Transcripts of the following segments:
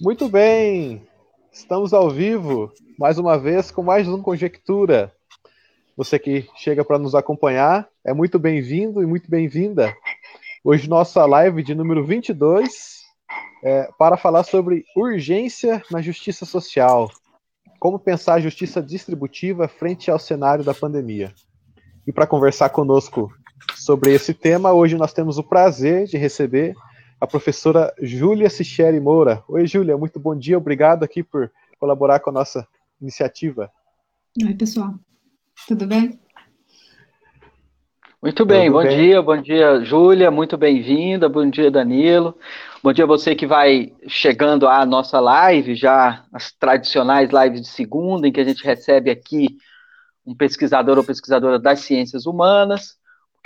Muito bem, estamos ao vivo, mais uma vez, com mais um Conjectura. Você que chega para nos acompanhar, é muito bem-vindo e muito bem-vinda. Hoje, nossa live de número 22, é, para falar sobre urgência na justiça social. Como pensar a justiça distributiva frente ao cenário da pandemia. E para conversar conosco sobre esse tema, hoje nós temos o prazer de receber a professora Júlia Sicheri Moura. Oi, Júlia, muito bom dia, obrigado aqui por colaborar com a nossa iniciativa. Oi, pessoal, tudo bem? Muito bem, Tudo bom bem? dia, bom dia, Júlia, muito bem-vinda, bom dia, Danilo. Bom dia você que vai chegando à nossa live, já as tradicionais lives de segunda, em que a gente recebe aqui um pesquisador ou pesquisadora das ciências humanas,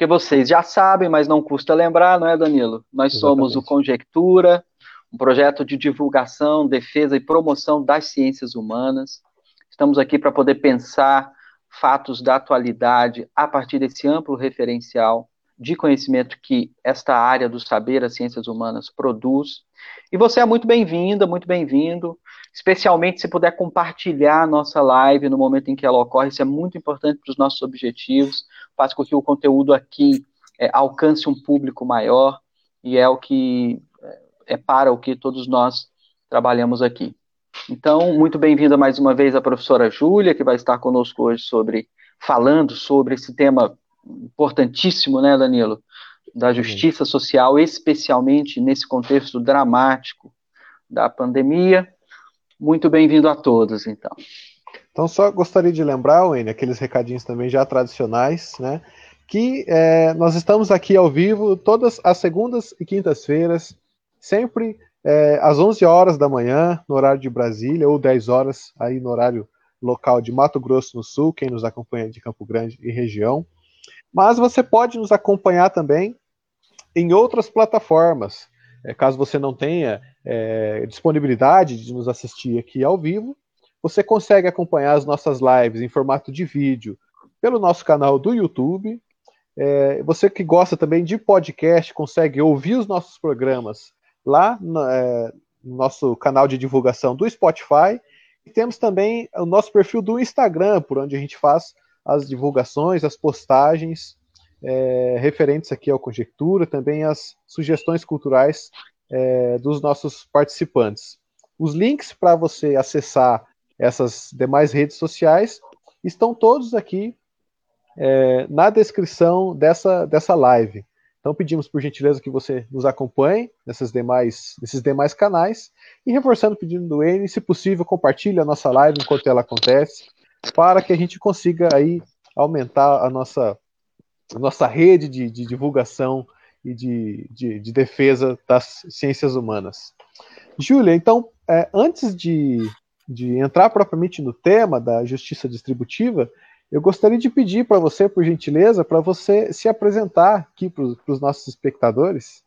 porque vocês já sabem, mas não custa lembrar, não é, Danilo? Nós Exatamente. somos o Conjectura, um projeto de divulgação, defesa e promoção das ciências humanas. Estamos aqui para poder pensar fatos da atualidade a partir desse amplo referencial de conhecimento que esta área do saber, as ciências humanas, produz. E você é muito bem-vinda, muito bem-vindo, especialmente se puder compartilhar a nossa live no momento em que ela ocorre, isso é muito importante para os nossos objetivos, faz com que o conteúdo aqui é, alcance um público maior, e é o que é para o que todos nós trabalhamos aqui. Então, muito bem-vinda mais uma vez a professora Júlia, que vai estar conosco hoje sobre falando sobre esse tema importantíssimo, né, Danilo, da justiça social, especialmente nesse contexto dramático da pandemia. Muito bem-vindo a todos, então. Então, só gostaria de lembrar, Wayne, aqueles recadinhos também já tradicionais, né? Que é, nós estamos aqui ao vivo todas as segundas e quintas-feiras, sempre é, às 11 horas da manhã, no horário de Brasília, ou 10 horas aí no horário local de Mato Grosso no Sul, quem nos acompanha de Campo Grande e região. Mas você pode nos acompanhar também em outras plataformas. É, caso você não tenha é, disponibilidade de nos assistir aqui ao vivo, você consegue acompanhar as nossas lives em formato de vídeo pelo nosso canal do YouTube. É, você que gosta também de podcast, consegue ouvir os nossos programas lá no, é, no nosso canal de divulgação do Spotify. E temos também o nosso perfil do Instagram, por onde a gente faz as divulgações, as postagens é, referentes aqui ao Conjectura, também as sugestões culturais é, dos nossos participantes. Os links para você acessar essas demais redes sociais estão todos aqui é, na descrição dessa, dessa live. Então pedimos por gentileza que você nos acompanhe nessas demais, nesses demais canais e reforçando o pedido do N, se possível, compartilhe a nossa live enquanto ela acontece, para que a gente consiga aí aumentar a nossa, a nossa rede de, de divulgação e de, de, de, defesa das ciências humanas. Júlia, então, é, antes de, de entrar propriamente no tema da justiça distributiva, eu gostaria de pedir para você, por gentileza, para você se apresentar aqui para os nossos espectadores.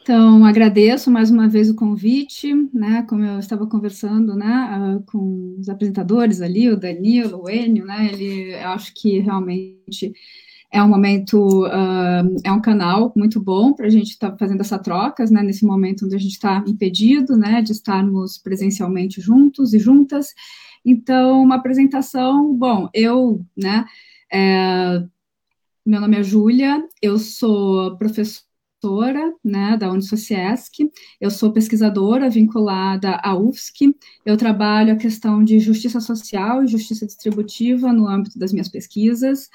Então, agradeço mais uma vez o convite, né, como eu estava conversando, né, uh, com os apresentadores ali, o Danilo, o Enio, né, ele, eu acho que realmente é um momento, uh, é um canal muito bom para a gente estar tá fazendo essa trocas, né, nesse momento onde a gente está impedido, né, de estarmos presencialmente juntos e juntas, então, uma apresentação, bom, eu, né, é, meu nome é Júlia, eu sou professora professora né, da Unisociesc, eu sou pesquisadora vinculada à UFSC, eu trabalho a questão de justiça social e justiça distributiva no âmbito das minhas pesquisas.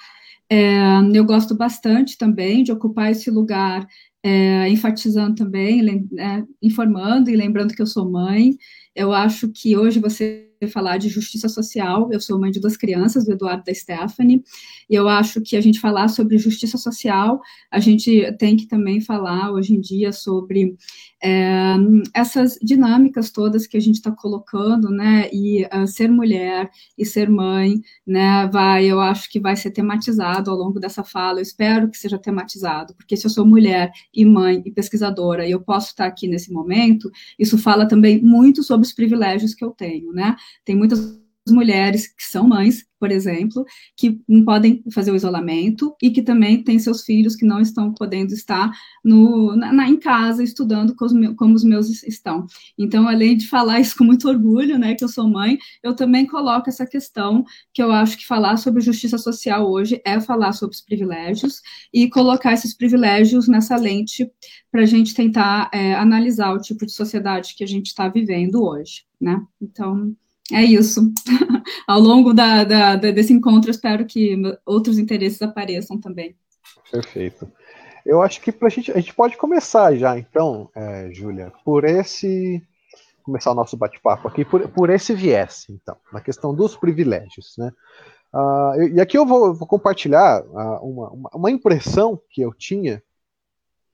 É, eu gosto bastante também de ocupar esse lugar, é, enfatizando também, é, informando e lembrando que eu sou mãe. Eu acho que hoje você falar de justiça social. Eu sou mãe de duas crianças, do Eduardo e da Stephanie, e eu acho que a gente falar sobre justiça social, a gente tem que também falar hoje em dia sobre é, essas dinâmicas todas que a gente está colocando, né? E uh, ser mulher e ser mãe, né? Vai, eu acho que vai ser tematizado ao longo dessa fala. Eu espero que seja tematizado, porque se eu sou mulher e mãe e pesquisadora e eu posso estar aqui nesse momento, isso fala também muito sobre os privilégios que eu tenho, né? Tem muitas mulheres que são mães, por exemplo, que não podem fazer o isolamento e que também têm seus filhos que não estão podendo estar no, na, em casa estudando como, como, os meus estão. Então, além de falar isso com muito orgulho, né, que eu sou mãe, eu também coloco essa questão que eu acho que falar sobre justiça social hoje é falar sobre os privilégios e colocar esses privilégios nessa lente para a gente tentar é, analisar o tipo de sociedade que a gente está vivendo hoje, né? Então, é isso. Ao longo da, da, desse encontro, espero que outros interesses apareçam também. Perfeito. Eu acho que pra gente, a gente pode começar já, então, é, Júlia, por esse. Começar o nosso bate-papo aqui, por, por esse viés, então, na questão dos privilégios, né? Uh, e aqui eu vou, vou compartilhar uh, uma, uma, impressão que eu tinha,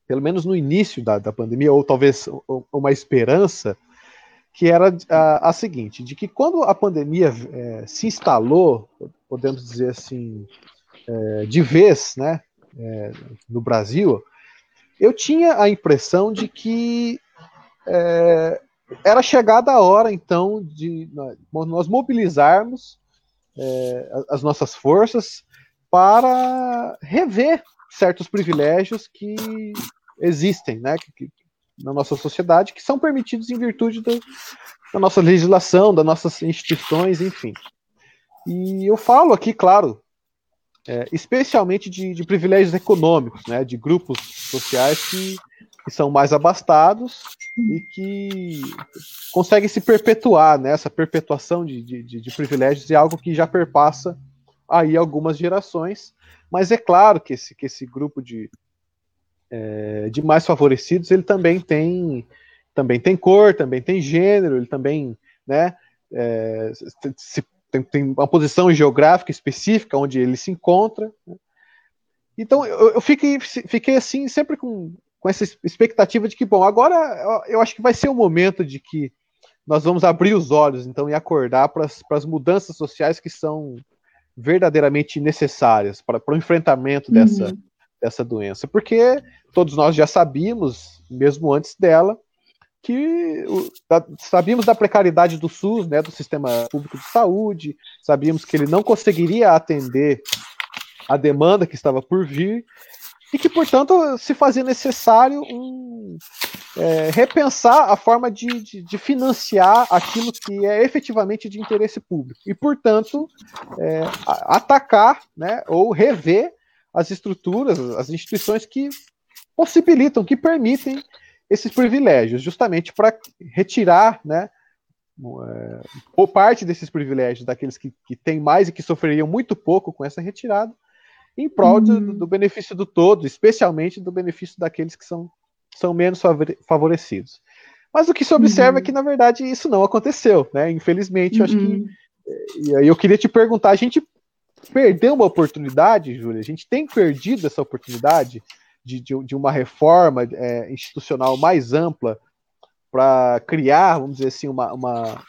pelo menos no início da, da pandemia, ou talvez uma esperança, que era a, a, seguinte, de que quando a pandemia é, se instalou, podemos dizer assim, é, de vez, né, é, no Brasil, eu tinha a impressão de que era chegada a hora, então, de nós mobilizarmos as nossas forças para rever certos privilégios que existem, né, que, na nossa sociedade que são permitidos em virtude do, da nossa legislação, das nossas instituições, enfim. E eu falo aqui, claro, é, especialmente de, de, privilégios econômicos, né, de grupos sociais que, que, são mais abastados e que conseguem se perpetuar, né, essa perpetuação de, de, de privilégios é algo que já perpassa aí algumas gerações, mas é claro que esse, que esse grupo de, é, de mais favorecidos, ele também tem também tem cor, também tem gênero, ele também né, é, se, tem, tem, uma posição geográfica específica onde ele se encontra. Né? Então eu, eu fiquei, fiquei assim sempre com, com essa expectativa de que, bom, agora eu, acho que vai ser o momento de que nós vamos abrir os olhos então e acordar para as mudanças sociais que são verdadeiramente necessárias para, para o enfrentamento dessa, uhum dessa doença, porque todos nós já sabíamos, mesmo antes dela, que o, da, sabíamos da precariedade do SUS, né, do sistema público de saúde, sabíamos que ele não conseguiria atender a demanda que estava por vir e que, portanto, se fazia necessário um, é, repensar a forma de, de, de, financiar aquilo que é efetivamente de interesse público. E, portanto, é, atacar né, ou rever as estruturas, as instituições que possibilitam, que permitem esses privilégios, justamente para retirar, né, é, ou parte desses privilégios daqueles que, que têm mais e que sofreriam muito pouco com essa retirada, em prol uhum. do, do, benefício do todo, especialmente do benefício daqueles que são, são menos favorecidos. Mas o que se observa uhum. é que, na verdade, isso não aconteceu, né? Infelizmente, uhum. eu acho que. Uhum. E aí eu queria te perguntar, a gente perdeu uma oportunidade, Júlia, a gente tem perdido essa oportunidade de, de, de uma reforma é, institucional mais ampla para criar, vamos dizer assim, uma, uma,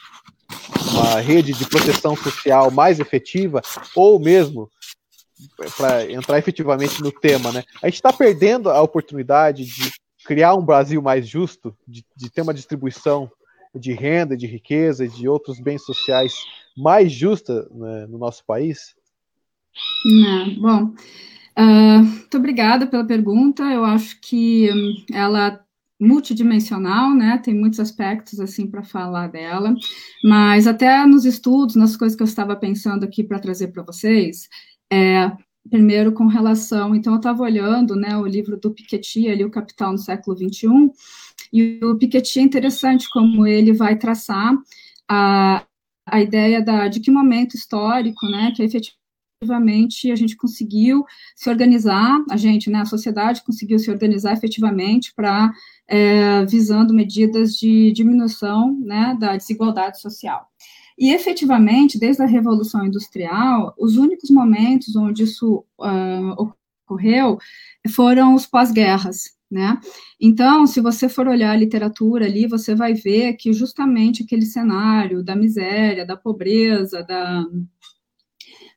uma rede de proteção social mais efetiva, ou mesmo para entrar efetivamente no tema, né? A gente está perdendo a oportunidade de criar um Brasil mais justo, de, de ter uma distribuição de renda, de riqueza e de outros bens sociais mais justa né, no nosso país? Não, bom, uh, muito obrigada pela pergunta. Eu acho que um, ela multidimensional, né? Tem muitos aspectos assim para falar dela, mas até nos estudos, nas coisas que eu estava pensando aqui para trazer para vocês, é, primeiro com relação, então eu estava olhando, né, o livro do Piketty, ali o Capital no século 21, e o Piketty é interessante como ele vai traçar a, a ideia da, de que momento histórico, né, que efetivamente efetivamente a gente conseguiu se organizar, a gente, né, a sociedade conseguiu se organizar efetivamente para é, visando medidas de diminuição, né, da desigualdade social. E efetivamente, desde a Revolução Industrial, os únicos momentos onde isso uh, ocorreu foram os pós-guerras, né? Então, se você for olhar a literatura ali, você vai ver que justamente aquele cenário da miséria, da pobreza, da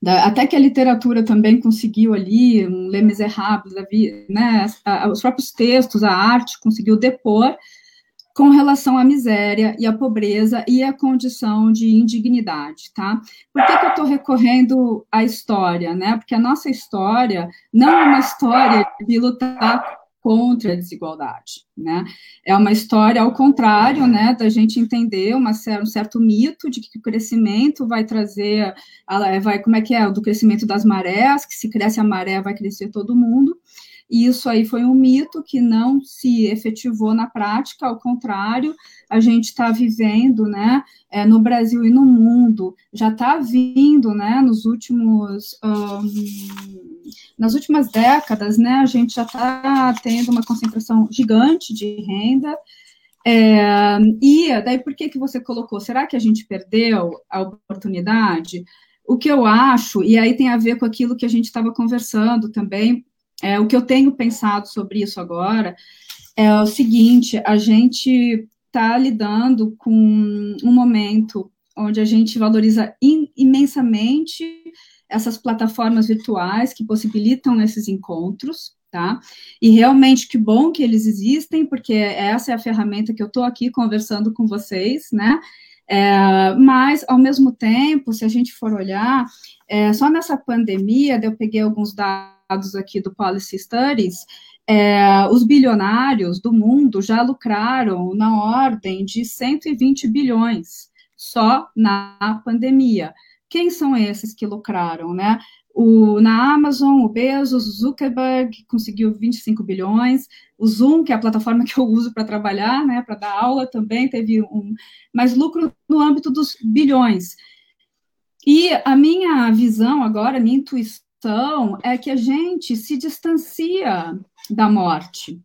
da, até que a literatura também conseguiu ali, um Les Miserables, né, os próprios textos, a arte conseguiu depor com relação à miséria e à pobreza e à condição de indignidade, tá? Por que, que eu estou recorrendo à história, né? Porque a nossa história não é uma história de lutar contra a desigualdade, né? É uma história ao contrário, né, da gente entender uma, um certo mito de que o crescimento vai trazer, vai, como é que é, do crescimento das marés, que se cresce a maré vai crescer todo mundo, e isso aí foi um mito que não se efetivou na prática, ao contrário, a gente está vivendo, né, é, no Brasil e no mundo, já está vindo, né, nos últimos, um, nas últimas décadas, né, a gente já está tendo uma concentração gigante de renda, é, e daí por que que você colocou? Será que a gente perdeu a oportunidade? O que eu acho, e aí tem a ver com aquilo que a gente estava conversando também, é, o que eu tenho pensado sobre isso agora é o seguinte: a gente está lidando com um momento onde a gente valoriza imensamente essas plataformas virtuais que possibilitam esses encontros, tá? E realmente que bom que eles existem, porque essa é a ferramenta que eu estou aqui conversando com vocês, né? É, mas, ao mesmo tempo, se a gente for olhar, é, só nessa pandemia, eu peguei alguns dados aqui do Policy Studies, é, os bilionários do mundo já lucraram na ordem de 120 bilhões só na pandemia. Quem são esses que lucraram, né? O, na Amazon, o Bezos, o Zuckerberg conseguiu 25 bilhões, o Zoom, que é a plataforma que eu uso para trabalhar, né, para dar aula, também teve um, mais lucro no âmbito dos bilhões. E a minha visão agora, a minha intuição, é que a gente se distancia da morte.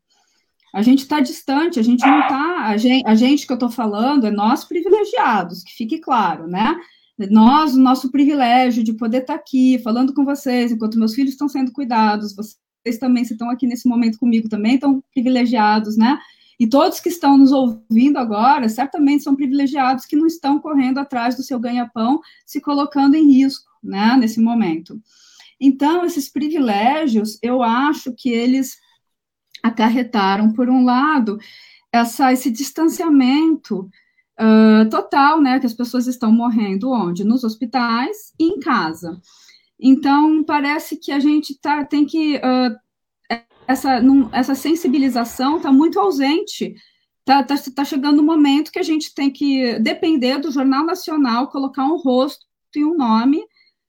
A gente está distante, a gente não está. A gente, a gente que eu estou falando é nós privilegiados, que fique claro, né? Nós, o nosso privilégio de poder estar tá aqui falando com vocês, enquanto meus filhos estão sendo cuidados, vocês também, se estão aqui nesse momento comigo, também estão privilegiados, né? E todos que estão nos ouvindo agora, certamente são privilegiados que não estão correndo atrás do seu ganha-pão, se colocando em risco, né, nesse momento. Então, esses privilégios, eu acho que eles acarretaram, por um lado, essa, esse distanciamento uh, total, né, que as pessoas estão morrendo onde? Nos hospitais e em casa. Então, parece que a gente tá, tem que. Uh, essa, num, essa sensibilização está muito ausente. Está tá, tá chegando o um momento que a gente tem que depender do Jornal Nacional, colocar um rosto e um nome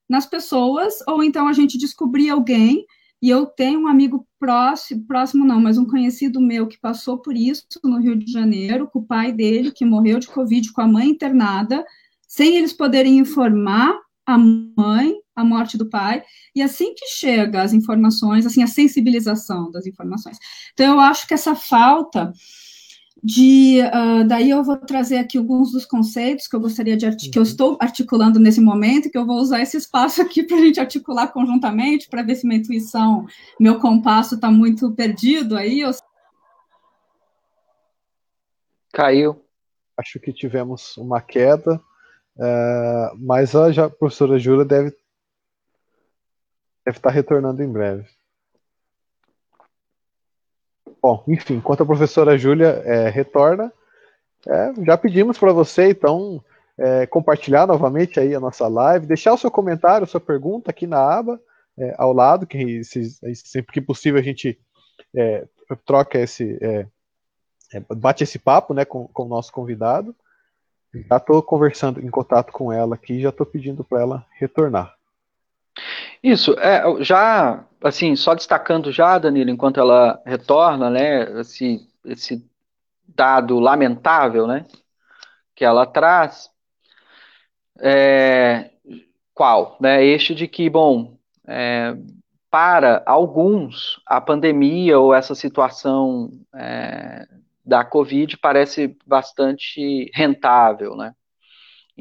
nas pessoas, ou então a gente descobrir alguém, e eu tenho um amigo próximo, próximo não, mas um conhecido meu que passou por isso no Rio de Janeiro, com o pai dele, que morreu de Covid, com a mãe internada, sem eles poderem informar a mãe a morte do pai, e assim que chega as informações, assim, a sensibilização das informações. Então, eu acho que essa falta de uh, daí eu vou trazer aqui alguns dos conceitos que eu gostaria de que eu uhum. estou articulando nesse momento, que eu vou usar esse espaço aqui para a gente articular conjuntamente, para ver se minha intuição, meu compasso está muito perdido aí. Eu... Caiu. Acho que tivemos uma queda, uh, mas a, já, a professora Júlia deve, deve estar retornando em breve. Bom, enfim, enquanto a professora Júlia é, retorna, é, já pedimos para você, então, é, compartilhar novamente aí a nossa live, deixar o seu comentário, sua pergunta aqui na aba, é, ao lado, que se, sempre que possível a gente é, troca esse, é, bate esse papo né, com, com o nosso convidado. Já estou conversando em contato com ela aqui, já estou pedindo para ela retornar. Isso, é, já, assim, só destacando já, Danilo, enquanto ela retorna, né, esse, esse dado lamentável, né, que ela traz, é, qual? Né, este de que, bom, é, para alguns, a pandemia ou essa situação é, da Covid parece bastante rentável, né,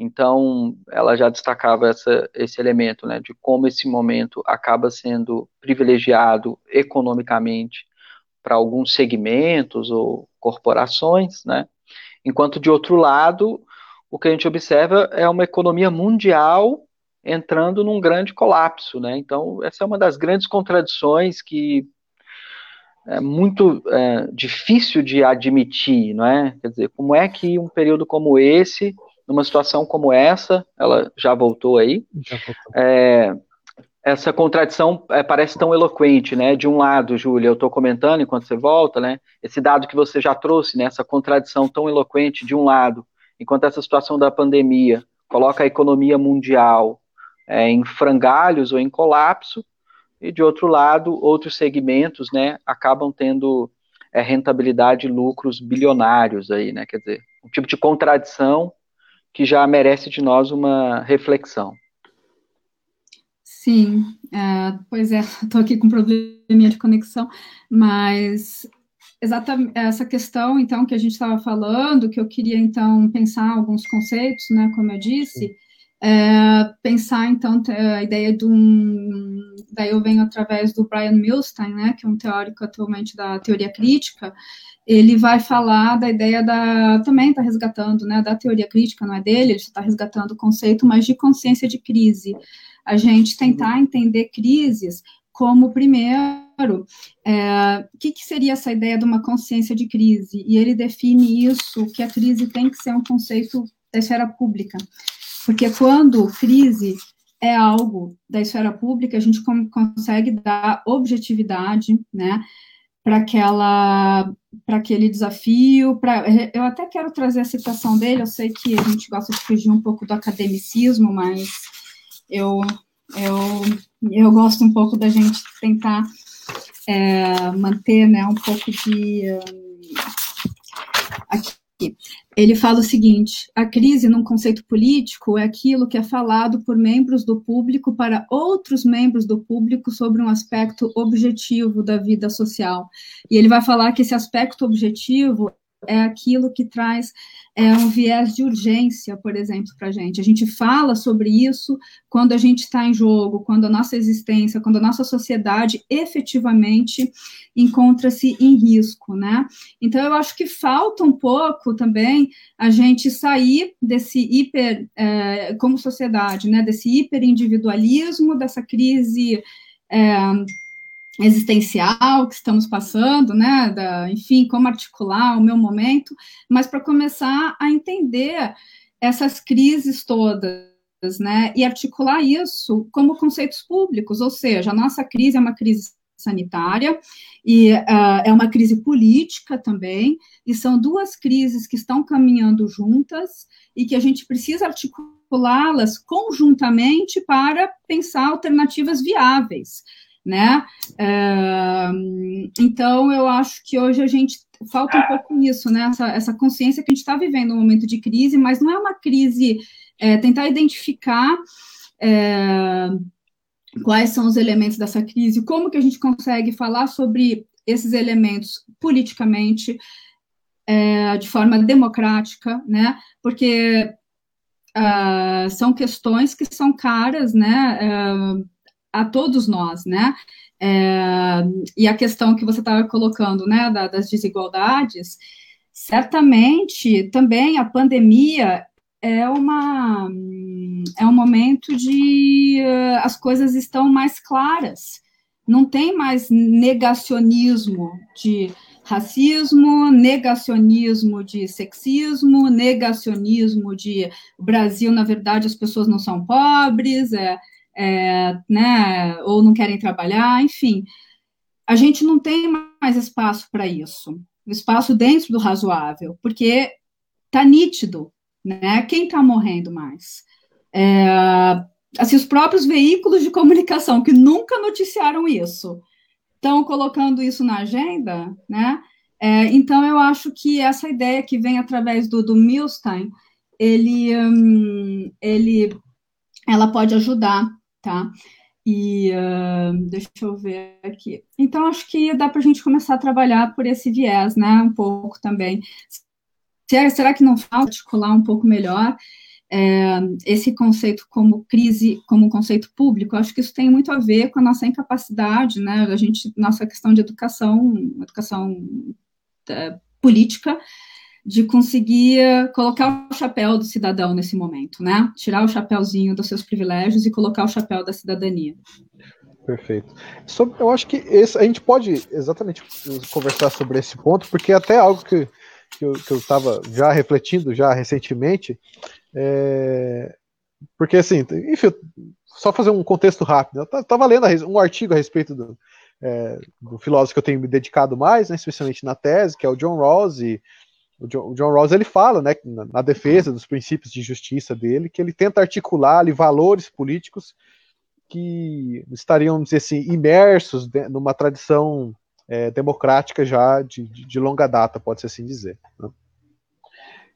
então, ela já destacava essa, esse elemento, né, de como esse momento acaba sendo privilegiado economicamente para alguns segmentos ou corporações, né, enquanto de outro lado, o que a gente observa é uma economia mundial entrando num grande colapso, né, então essa é uma das grandes contradições que é muito é, difícil de admitir, não é? Quer dizer, como é que um período como esse, numa situação como essa, ela já voltou aí, já voltou. É, essa contradição é, parece tão eloquente, né? De um lado, Júlia, eu estou comentando enquanto você volta, né? Esse dado que você já trouxe, né? Essa contradição tão eloquente de um lado, enquanto essa situação da pandemia coloca a economia mundial é, em frangalhos ou em colapso, e de outro lado, outros segmentos, né, acabam tendo é, rentabilidade e lucros bilionários aí, né, quer dizer, um tipo de contradição que já merece de nós uma reflexão. Sim, é, pois é, estou aqui com probleminha de conexão, mas exatamente essa questão, então, que a gente estava falando, que eu queria, então, pensar alguns conceitos, né, como eu disse, é, pensar, então, a ideia de um. Daí eu venho através do Brian Milstein, né, que é um teórico atualmente da teoria crítica, ele vai falar da ideia da. Também está resgatando, né, da teoria crítica, não é dele, ele está resgatando o conceito, mas de consciência de crise. A gente tentar entender crises como, primeiro, é, o que, que, seria essa ideia de uma consciência de crise? E ele define isso, que a crise tem que ser um conceito da esfera pública. Porque quando crise é algo da esfera pública, a gente consegue dar objetividade, né, para aquela para aquele desafio, para eu até quero trazer a citação dele, eu sei que a gente gosta de fugir um pouco do academicismo, mas eu eu, eu gosto um pouco da gente tentar é, manter, né, um pouco de um, aqui ele fala o seguinte: a crise num conceito político é aquilo que é falado por membros do público para outros membros do público sobre um aspecto objetivo da vida social. E ele vai falar que esse aspecto objetivo é aquilo que traz é, um viés de urgência, por exemplo, para a gente. A gente fala sobre isso quando a gente está em jogo, quando a nossa existência, quando a nossa sociedade efetivamente encontra-se em risco, né? Então, eu acho que falta um pouco também a gente sair desse hiper, é, como sociedade, né? Desse hiperindividualismo, dessa crise. É, existencial que estamos passando, né, da, enfim, como articular o meu momento, mas para começar a entender essas crises todas, né, e articular isso como conceitos públicos, ou seja, a nossa crise é uma crise sanitária e uh, é uma crise política também, e são duas crises que estão caminhando juntas e que a gente precisa articulá-las conjuntamente para pensar alternativas viáveis né? É, então, eu acho que hoje a gente falta um pouco isso, né? Essa, essa consciência que a gente está vivendo um momento de crise, mas não é uma crise, é, tentar identificar é, quais são os elementos dessa crise, como que a gente consegue falar sobre esses elementos politicamente, é, de forma democrática, né? Porque uh, são questões que são caras, né? A todos nós, né? É, e a questão que você estava colocando, né, da, das desigualdades, certamente também a pandemia é uma é um momento de uh, as coisas estão mais claras. Não tem mais negacionismo de racismo, negacionismo de sexismo, negacionismo de Brasil, na verdade, as pessoas não são pobres, é, é, né, ou não querem trabalhar, enfim. A gente não tem mais espaço para isso, espaço dentro do razoável, porque está nítido, né? Quem está morrendo mais? É, assim, os próprios veículos de comunicação que nunca noticiaram isso estão colocando isso na agenda, né? É, então, eu acho que essa ideia que vem através do, do Milstein, ele, hum, ele, ela pode ajudar tá? E uh, deixa eu ver aqui. Então, acho que dá para a gente começar a trabalhar por esse viés, né? Um pouco também. Será que não falta articular um pouco melhor é, esse conceito como crise, como conceito público? Acho que isso tem muito a ver com a nossa incapacidade, né? A gente, nossa questão de educação, educação é, política, de conseguir colocar o chapéu do cidadão nesse momento, né? Tirar o chapéuzinho dos seus privilégios e colocar o chapéu da cidadania. Perfeito. Sobre, eu acho que esse, a gente pode exatamente conversar sobre esse ponto, porque até algo que, que eu estava já refletindo já recentemente, é, porque assim, enfim, só fazer um contexto rápido. Eu estava lendo um artigo a respeito do, é, do filósofo que eu tenho me dedicado mais, né, especialmente na tese, que é o John Rawls, e o John, John Rawls ele fala, né, na, na, defesa dos princípios de justiça dele, que ele tenta articular ali, valores políticos que estariam, vamos dizer assim, imersos numa tradição é, democrática já de, de, de, longa data, pode-se assim dizer. Né?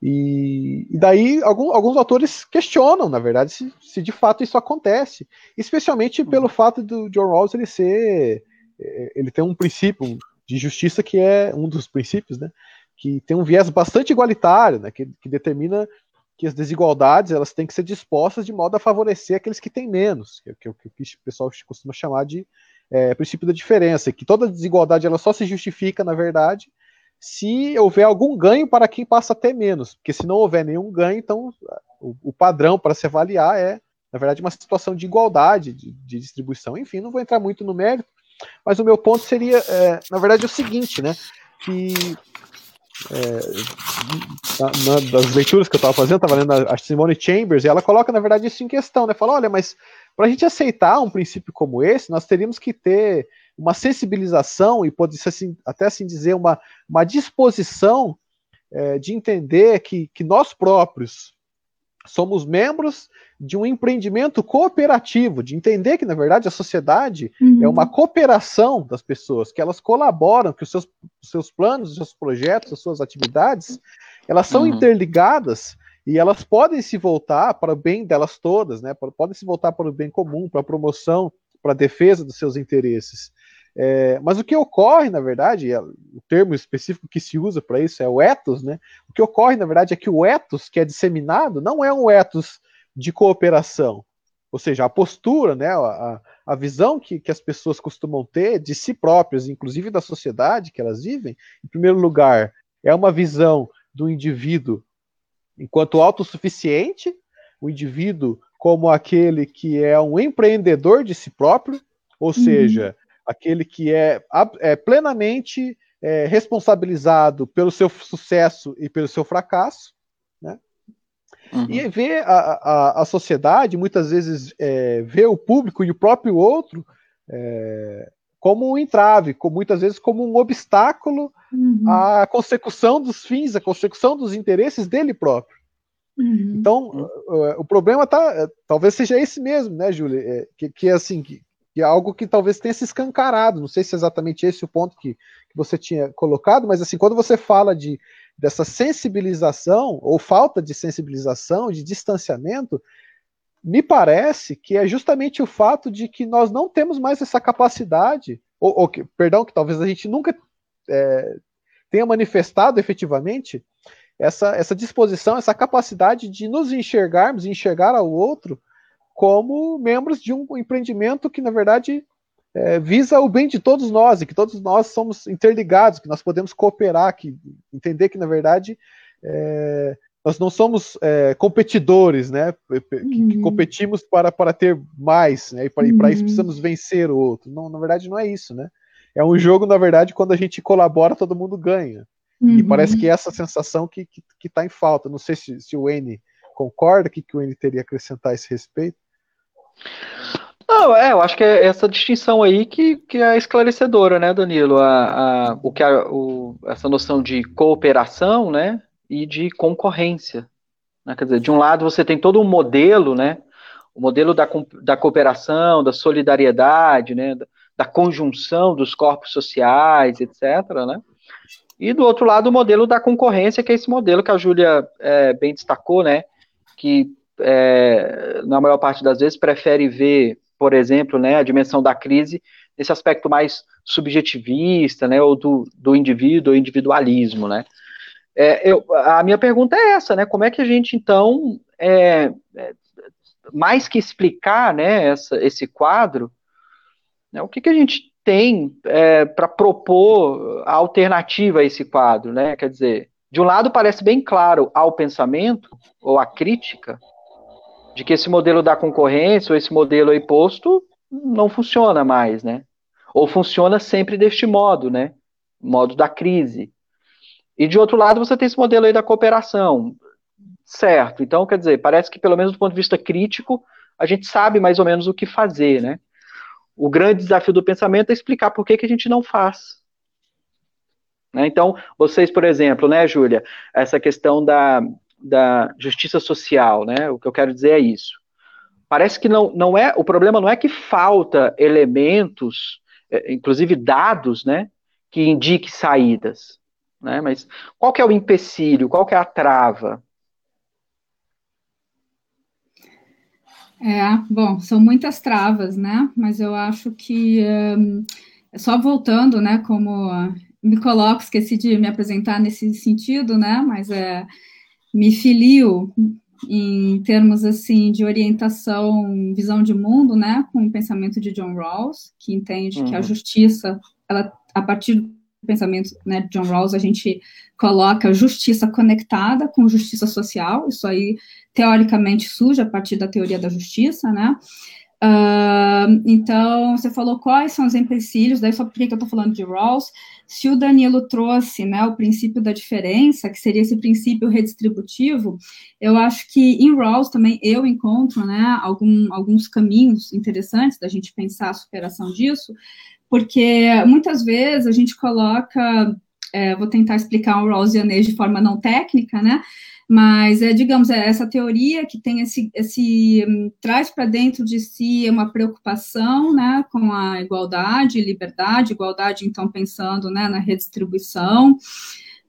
E, e, daí algum, alguns autores questionam, na verdade, se, se, de fato isso acontece, especialmente pelo fato do John Rawls ele ser, é, ele tem um princípio de justiça que é um dos princípios, né, que tem um viés bastante igualitário, né, que, que determina que as desigualdades elas têm que ser dispostas de modo a favorecer aqueles que têm menos, que, que, que o pessoal costuma chamar de é, princípio da diferença, que toda desigualdade ela só se justifica, na verdade, se houver algum ganho para quem passa a ter menos, porque se não houver nenhum ganho, então o, o padrão para se avaliar é, na verdade, uma situação de igualdade de, de, distribuição. Enfim, não vou entrar muito no mérito, mas o meu ponto seria, é, na verdade, o seguinte, né, que é, na, na, das leituras que eu estava fazendo, estava lendo a, a Simone Chambers, e ela coloca, na verdade, isso em questão, né? Fala, olha, mas para a gente aceitar um princípio como esse, nós teríamos que ter uma sensibilização e pode assim, até assim dizer uma, uma disposição é, de entender que, que nós próprios somos membros de um empreendimento cooperativo, de entender que, na verdade, a sociedade uhum. é uma cooperação das pessoas, que elas colaboram, que os seus, os seus planos, os seus projetos, as suas atividades, elas são uhum. interligadas e elas podem se voltar para o bem delas todas, né? podem se voltar para o bem comum, para a promoção, para a defesa dos seus interesses. É, mas o que ocorre, na verdade, é, o termo específico que se usa para isso é o ethos, né? O que ocorre, na verdade, é que o ethos que é disseminado não é um ethos de cooperação. Ou seja, a postura, né, a, a visão que, que as pessoas costumam ter de si próprias, inclusive da sociedade que elas vivem, em primeiro lugar, é uma visão do indivíduo enquanto autossuficiente, o indivíduo como aquele que é um empreendedor de si próprio, ou uhum. seja, aquele que é, é plenamente é, responsabilizado pelo seu sucesso e pelo seu fracasso, né? Uhum. E vê a, a, a, sociedade, muitas vezes, é, vê o público e o próprio outro é, como um entrave, como, muitas vezes como um obstáculo uhum. à consecução dos fins, à consecução dos interesses dele próprio. Uhum. Então, o, o problema tá, talvez seja esse mesmo, né, Júlia? É, que, que assim, que, que, é algo que talvez tenha se escancarado. Não sei se é exatamente esse o ponto que, que você tinha colocado, mas assim, quando você fala de dessa sensibilização, ou falta de sensibilização, de distanciamento, me parece que é justamente o fato de que nós não temos mais essa capacidade, ou, ou que, perdão, que talvez a gente nunca é, tenha manifestado efetivamente essa, essa disposição, essa capacidade de nos enxergarmos, enxergar ao outro como membros de um empreendimento que, na verdade, é, visa o bem de todos nós e que todos nós somos interligados, que nós podemos cooperar, que entender que na verdade é, nós não somos é, competidores, né? Que, uhum. que, competimos para, para ter mais, né? E para, uhum. para isso precisamos vencer o outro. Não, na verdade não é isso, né? É um jogo, na verdade, quando a gente colabora, todo mundo ganha. Uhum. E parece que é essa sensação que está que, que tá em falta. Não sei se, se o N concorda, o que, que o N teria a acrescentar a esse respeito. Não, é, eu acho que é essa distinção aí que, que é esclarecedora, né, Danilo? A, a, o que a, o, essa noção de cooperação, né, e de concorrência. Né? Quer dizer, de um lado você tem todo um modelo, né, o modelo da, da cooperação, da solidariedade, né, da, da conjunção dos corpos sociais, etc., né, e do outro lado o modelo da concorrência, que é esse modelo que a Júlia é, bem destacou, né, que é, na maior parte das vezes prefere ver por exemplo, né, a dimensão da crise nesse aspecto mais subjetivista, né, ou do, do indivíduo, individualismo, né. É, eu, a minha pergunta é essa, né, como é que a gente, então, é, é, mais que explicar, né, essa, esse quadro, né, o que, que a gente tem é, para propor a alternativa a esse quadro, né, quer dizer, de um lado parece bem claro ao pensamento, ou à crítica, de que esse modelo da concorrência, ou esse modelo aí posto, não funciona mais, né? Ou funciona sempre deste modo, né? Modo da crise. E de outro lado, você tem esse modelo aí da cooperação. Certo. Então, quer dizer, parece que pelo menos do ponto de vista crítico, a gente sabe mais ou menos o que fazer, né? O grande desafio do pensamento é explicar por que, que a gente não faz. Né? Então, vocês, por exemplo, né, Júlia, essa questão da, da justiça social, né? O que eu quero dizer é isso. Parece que não, não é, o problema não é que falta elementos, é, inclusive dados, né, que indiquem saídas, né? Mas qual que é o empecilho, qual que é a trava? É, bom, são muitas travas, né? Mas eu acho que um, só voltando, né? Como me coloco, esqueci de me apresentar nesse sentido, né? Mas é, me filio em termos assim de orientação, visão de mundo, né? Com o pensamento de John Rawls, que entende uhum. que a uhum. justiça, ela a partir do pensamento né, de John Rawls, a gente coloca justiça conectada com justiça social. Isso aí teoricamente surge a partir da teoria da justiça, né? Uh, então, você falou quais são os empecilhos, daí só por que eu estou falando de Rawls? Se o Danilo trouxe né, o princípio da diferença, que seria esse princípio redistributivo, eu acho que em Rawls também eu encontro né, algum, alguns caminhos interessantes da gente pensar a superação disso, porque muitas vezes a gente coloca, é, vou tentar explicar o Rawlsianês de forma não técnica, né? Mas, é, digamos, é essa teoria que tem esse, esse um, traz para dentro de si uma preocupação né, com a igualdade, liberdade, igualdade, então, pensando né, na redistribuição,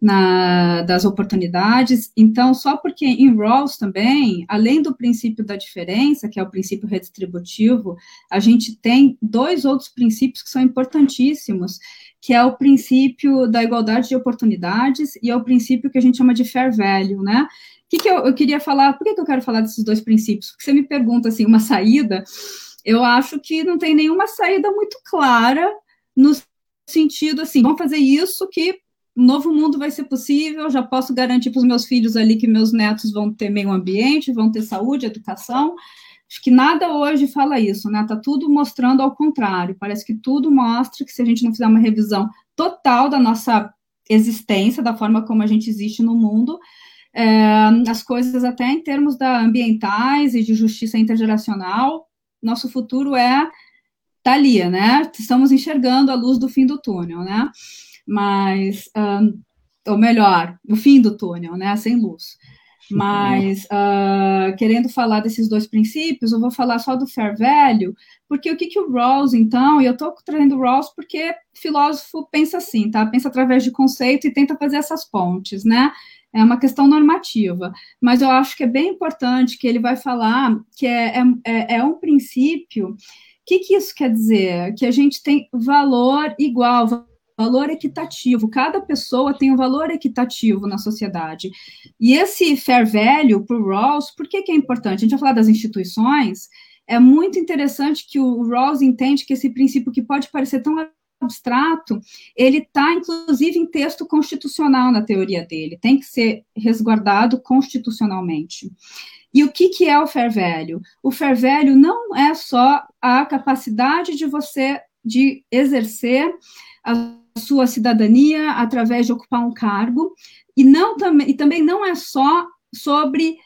na, das oportunidades. Então, só porque em Rawls também, além do princípio da diferença, que é o princípio redistributivo, a gente tem dois outros princípios que são importantíssimos, que é o princípio da igualdade de oportunidades e é o princípio que a gente chama de fair value, né? O que, que eu, eu queria falar? Por que, que eu quero falar desses dois princípios? Porque você me pergunta assim, uma saída, eu acho que não tem nenhuma saída muito clara no sentido assim, vamos fazer isso que um novo mundo vai ser possível, já posso garantir para os meus filhos ali que meus netos vão ter meio ambiente, vão ter saúde, educação. Acho que nada hoje fala isso, né? Tá tudo mostrando ao contrário. Parece que tudo mostra que se a gente não fizer uma revisão total da nossa existência, da forma como a gente existe no mundo, é, as coisas até em termos da ambientais e de justiça intergeracional, nosso futuro é tá ali, né? Estamos enxergando a luz do fim do túnel, né? mas, um, ou melhor, o fim do túnel, né, sem luz. Mas, uh, querendo falar desses dois princípios, eu vou falar só do fair value, porque o que, que o Rawls, então, e eu estou trazendo o Rawls porque filósofo pensa assim, tá? Pensa através de conceito e tenta fazer essas pontes, né? É uma questão normativa, mas eu acho que é bem importante que ele vai falar que é, é, é, é um princípio. O que, que isso quer dizer? Que a gente tem valor igual, valor equitativo. Cada pessoa tem um valor equitativo na sociedade. E esse fair value para o Rawls, por que, que é importante? A gente vai falar das instituições. É muito interessante que o Rawls entende que esse princípio que pode parecer tão abstrato, ele está, inclusive, em texto constitucional na teoria dele, tem que ser resguardado constitucionalmente. E o que, que é o fair value? O fair value não é só a capacidade de você de exercer a sua cidadania através de ocupar um cargo, e, não, e também não é só sobre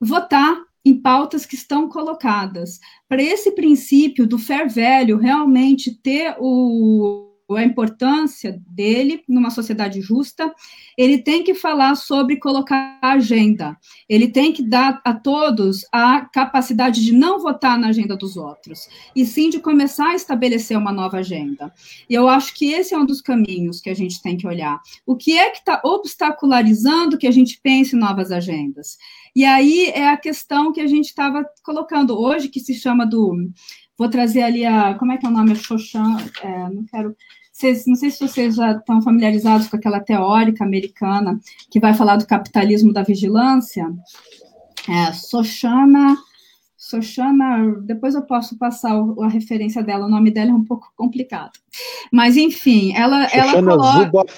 votar em pautas que estão colocadas. Para esse princípio do fair value realmente ter o a importância dele numa sociedade justa, ele tem que falar sobre colocar a agenda, ele tem que dar a todos a capacidade de não votar na agenda dos outros, e sim de começar a estabelecer uma nova agenda. E eu acho que esse é um dos caminhos que a gente tem que olhar. O que é que está obstacularizando que a gente pense em novas agendas? E aí é a questão que a gente estava colocando hoje, que se chama do. Vou trazer ali a. Como é que é o nome? Xochan, é, não quero vocês, não sei se vocês já estão familiarizados com aquela teórica americana que vai falar do capitalismo da vigilância. É, Sochana, Sochana, depois eu posso passar a referência dela, o nome dela é um pouco complicado. Mas, enfim, ela, ela coloca... Zuboff.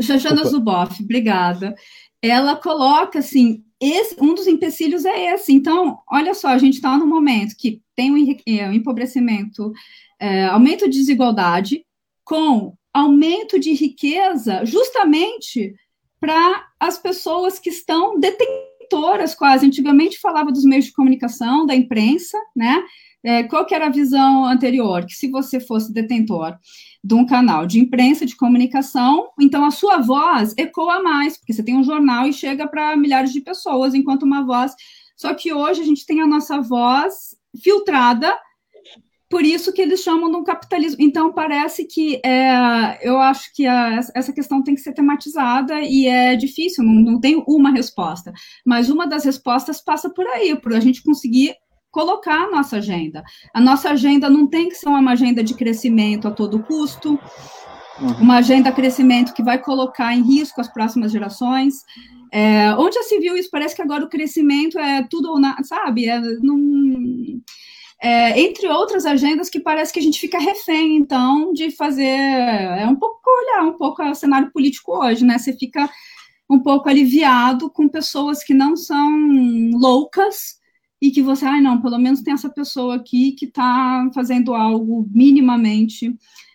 Shoshana Zuboff, obrigada. ela coloca assim, esse, um dos empecilhos é esse. Então, olha só, a gente está no momento que tem é, um empobrecimento, é, aumento de desigualdade, com aumento de riqueza, justamente para as pessoas que estão detentoras quase. Antigamente falava dos meios de comunicação, da imprensa, né? É, qual que era a visão anterior? Que se você fosse detentor de um canal de imprensa, de comunicação, então a sua voz ecoa mais, porque você tem um jornal e chega para milhares de pessoas, enquanto uma voz. Só que hoje a gente tem a nossa voz filtrada, por isso que eles chamam de um capitalismo. Então, parece que é, eu acho que a, essa questão tem que ser tematizada e é difícil, não, não tem uma resposta. Mas uma das respostas passa por aí, por a gente conseguir colocar a nossa agenda. A nossa agenda não tem que ser uma agenda de crescimento a todo custo, uhum. uma agenda de crescimento que vai colocar em risco as próximas gerações. É, onde já se viu isso? Parece que agora o crescimento é tudo ou nada, sabe? É, é, entre outras agendas que parece que a gente fica refém, então, de fazer. É um pouco olhar um pouco o cenário político hoje, né? Você fica um pouco aliviado com pessoas que não são loucas, e que você, ai, ah, não, pelo menos tem essa pessoa aqui que está fazendo algo minimamente.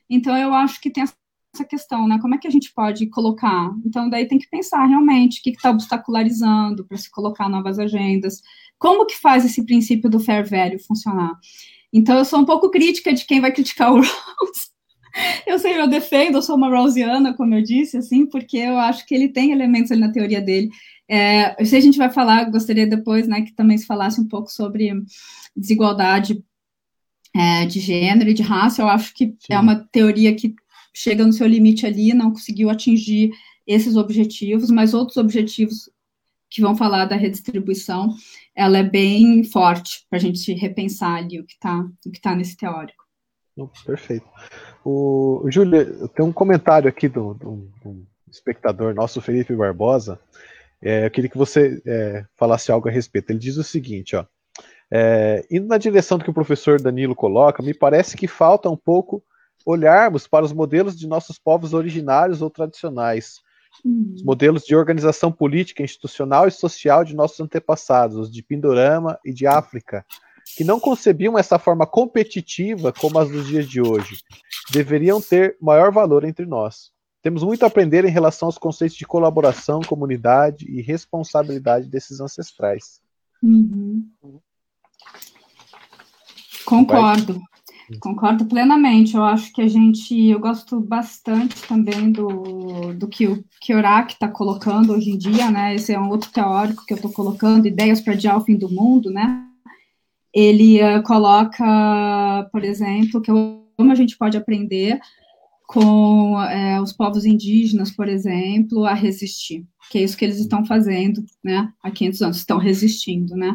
Então, eu acho que tem essa questão, né? Como é que a gente pode colocar? Então, daí tem que pensar realmente o que está obstacularizando para se colocar novas agendas. Como que faz esse princípio do fair value funcionar? Então, eu sou um pouco crítica de quem vai criticar o Rawls. Eu sei, eu defendo, eu sou uma Rawlsiana, como eu disse, assim, porque eu acho que ele tem elementos ali na teoria dele é, se a gente vai falar, gostaria depois, né, que também se falasse um pouco sobre desigualdade é, de gênero e de raça. Eu acho que Sim. é uma teoria que chega no seu limite ali, não conseguiu atingir esses objetivos, mas outros objetivos que vão falar da redistribuição, ela é bem forte para a gente repensar ali o que está tá nesse teórico. Perfeito. O, o Júlio, tem um comentário aqui do, do, do espectador nosso, Felipe Barbosa, é, eu queria que você é, falasse algo a respeito. Ele diz o seguinte, ó. É, indo na direção do que o professor Danilo coloca, me parece que falta um pouco olharmos para os modelos de nossos povos originários ou tradicionais. Os modelos de organização política, institucional e social de nossos antepassados, os de Pindorama e de África, que não concebiam essa forma competitiva como as dos dias de hoje. Deveriam ter maior valor entre nós. Temos muito a aprender em relação aos conceitos de colaboração, comunidade e responsabilidade desses ancestrais. Uhum. Concordo. Concordo plenamente. Eu acho que a gente, eu gosto bastante também do, do que o Kiorak está colocando hoje em dia, né? Esse é um outro teórico que eu estou colocando, ideias para adiar o fim do mundo, né? Ele uh, coloca, por exemplo, que como a gente pode aprender com é, os povos indígenas, por exemplo, a resistir, que é isso que eles estão fazendo, né, há 500 anos, estão resistindo, né,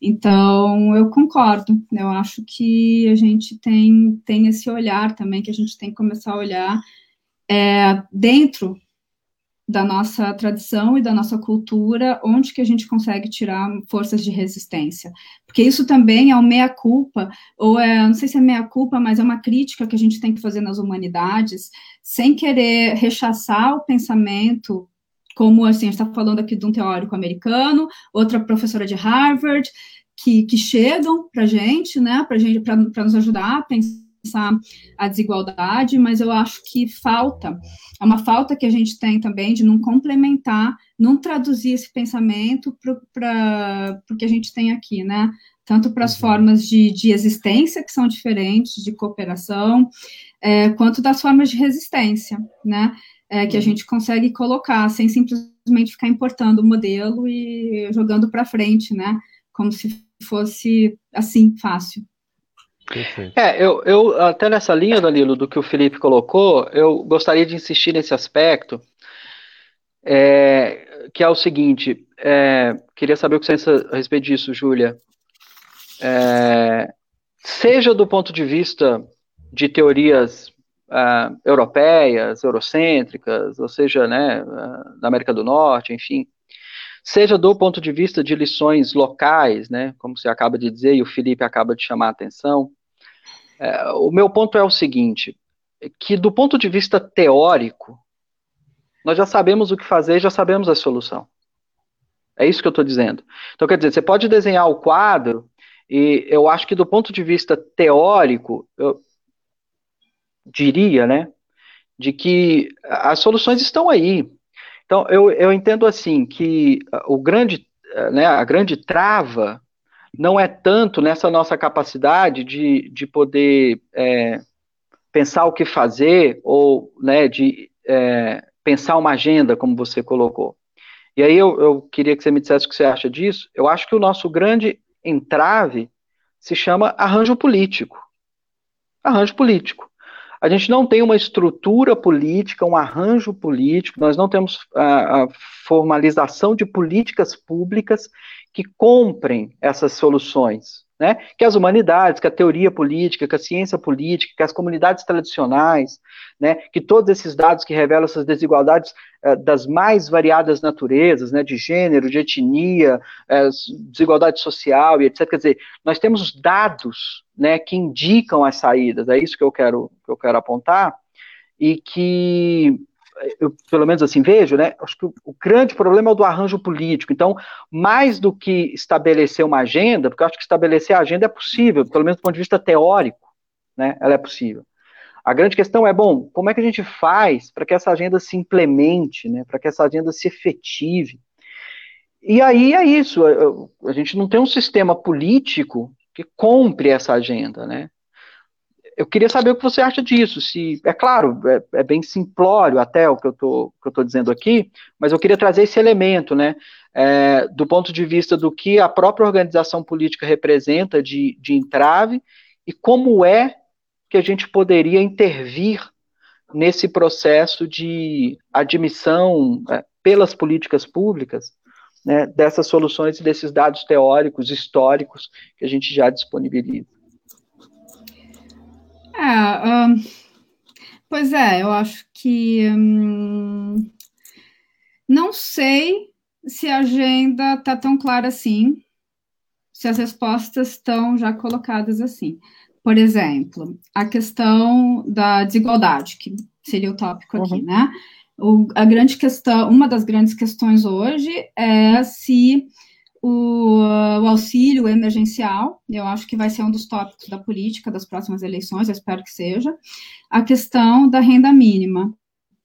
então, eu concordo, eu acho que a gente tem, tem esse olhar também, que a gente tem que começar a olhar é, dentro da nossa tradição e da nossa cultura, onde que a gente consegue tirar forças de resistência. Porque isso também é o meia-culpa, ou é, não sei se é meia-culpa, mas é uma crítica que a gente tem que fazer nas humanidades, sem querer rechaçar o pensamento, como assim, a gente está falando aqui de um teórico americano, outra professora de Harvard, que, que chegam para a gente, né, para gente, para nos ajudar a pensar a desigualdade, mas eu acho que falta, é uma falta que a gente tem também de não complementar, não traduzir esse pensamento para o que a gente tem aqui, né? Tanto para as uhum. formas de, de existência, que são diferentes, de cooperação, é, quanto das formas de resistência, né? É, que a uhum. gente consegue colocar sem simplesmente ficar importando o modelo e jogando para frente, né? Como se fosse assim, fácil. É, eu, eu até nessa linha, Danilo, do que o Felipe colocou, eu gostaria de insistir nesse aspecto, é, que é o seguinte, é, queria saber o que você pensa a respeito disso, Júlia. É, seja do ponto de vista de teorias uh, europeias, eurocêntricas, ou seja, né, uh, da América do Norte, enfim, seja do ponto de vista de lições locais, né, como você acaba de dizer e o Felipe acaba de chamar a atenção, é, o meu ponto é o seguinte: que do ponto de vista teórico, nós já sabemos o que fazer, já sabemos a solução. É isso que eu estou dizendo. Então, quer dizer, você pode desenhar o quadro, e eu acho que do ponto de vista teórico, eu diria, né, de que as soluções estão aí. Então, eu, eu entendo assim que o grande, né, a grande trava não é tanto nessa nossa capacidade de, de poder é, pensar o que fazer ou né, de é, pensar uma agenda, como você colocou. E aí eu, eu queria que você me dissesse o que você acha disso. Eu acho que o nosso grande entrave se chama arranjo político. Arranjo político. A gente não tem uma estrutura política, um arranjo político, nós não temos a, a formalização de políticas públicas que comprem essas soluções, né? Que as humanidades, que a teoria política, que a ciência política, que as comunidades tradicionais, né? Que todos esses dados que revelam essas desigualdades eh, das mais variadas naturezas, né? De gênero, de etnia, eh, desigualdade social e etc. Quer dizer, nós temos dados, né? Que indicam as saídas. É isso que eu quero que eu quero apontar e que eu, pelo menos assim vejo, né? Acho que o, grande problema é o do arranjo político. Então, mais do que estabelecer uma agenda, porque eu acho que estabelecer a agenda é possível, pelo menos do ponto de vista teórico, né? Ela é possível. A grande questão é, bom, como é que a gente faz para que essa agenda se implemente, né? Para que essa agenda se efetive? E aí é isso. A gente não tem um sistema político que compre essa agenda, né? Eu queria saber o que você acha disso. Se é claro, é, é bem simplório até o que eu estou dizendo aqui, mas eu queria trazer esse elemento, né? É, do ponto de vista do que a própria organização política representa de, de entrave e como é que a gente poderia intervir nesse processo de admissão é, pelas políticas públicas né, dessas soluções e desses dados teóricos, históricos que a gente já disponibiliza. É, uh, pois é, eu acho que hum, não sei se a agenda está tão clara assim, se as respostas estão já colocadas assim. Por exemplo, a questão da desigualdade, que seria o tópico aqui, uhum. né? O, a grande questão, uma das grandes questões hoje é se o, o, auxílio emergencial, eu acho que vai ser um dos tópicos da política das próximas eleições, eu espero que seja, a questão da renda mínima,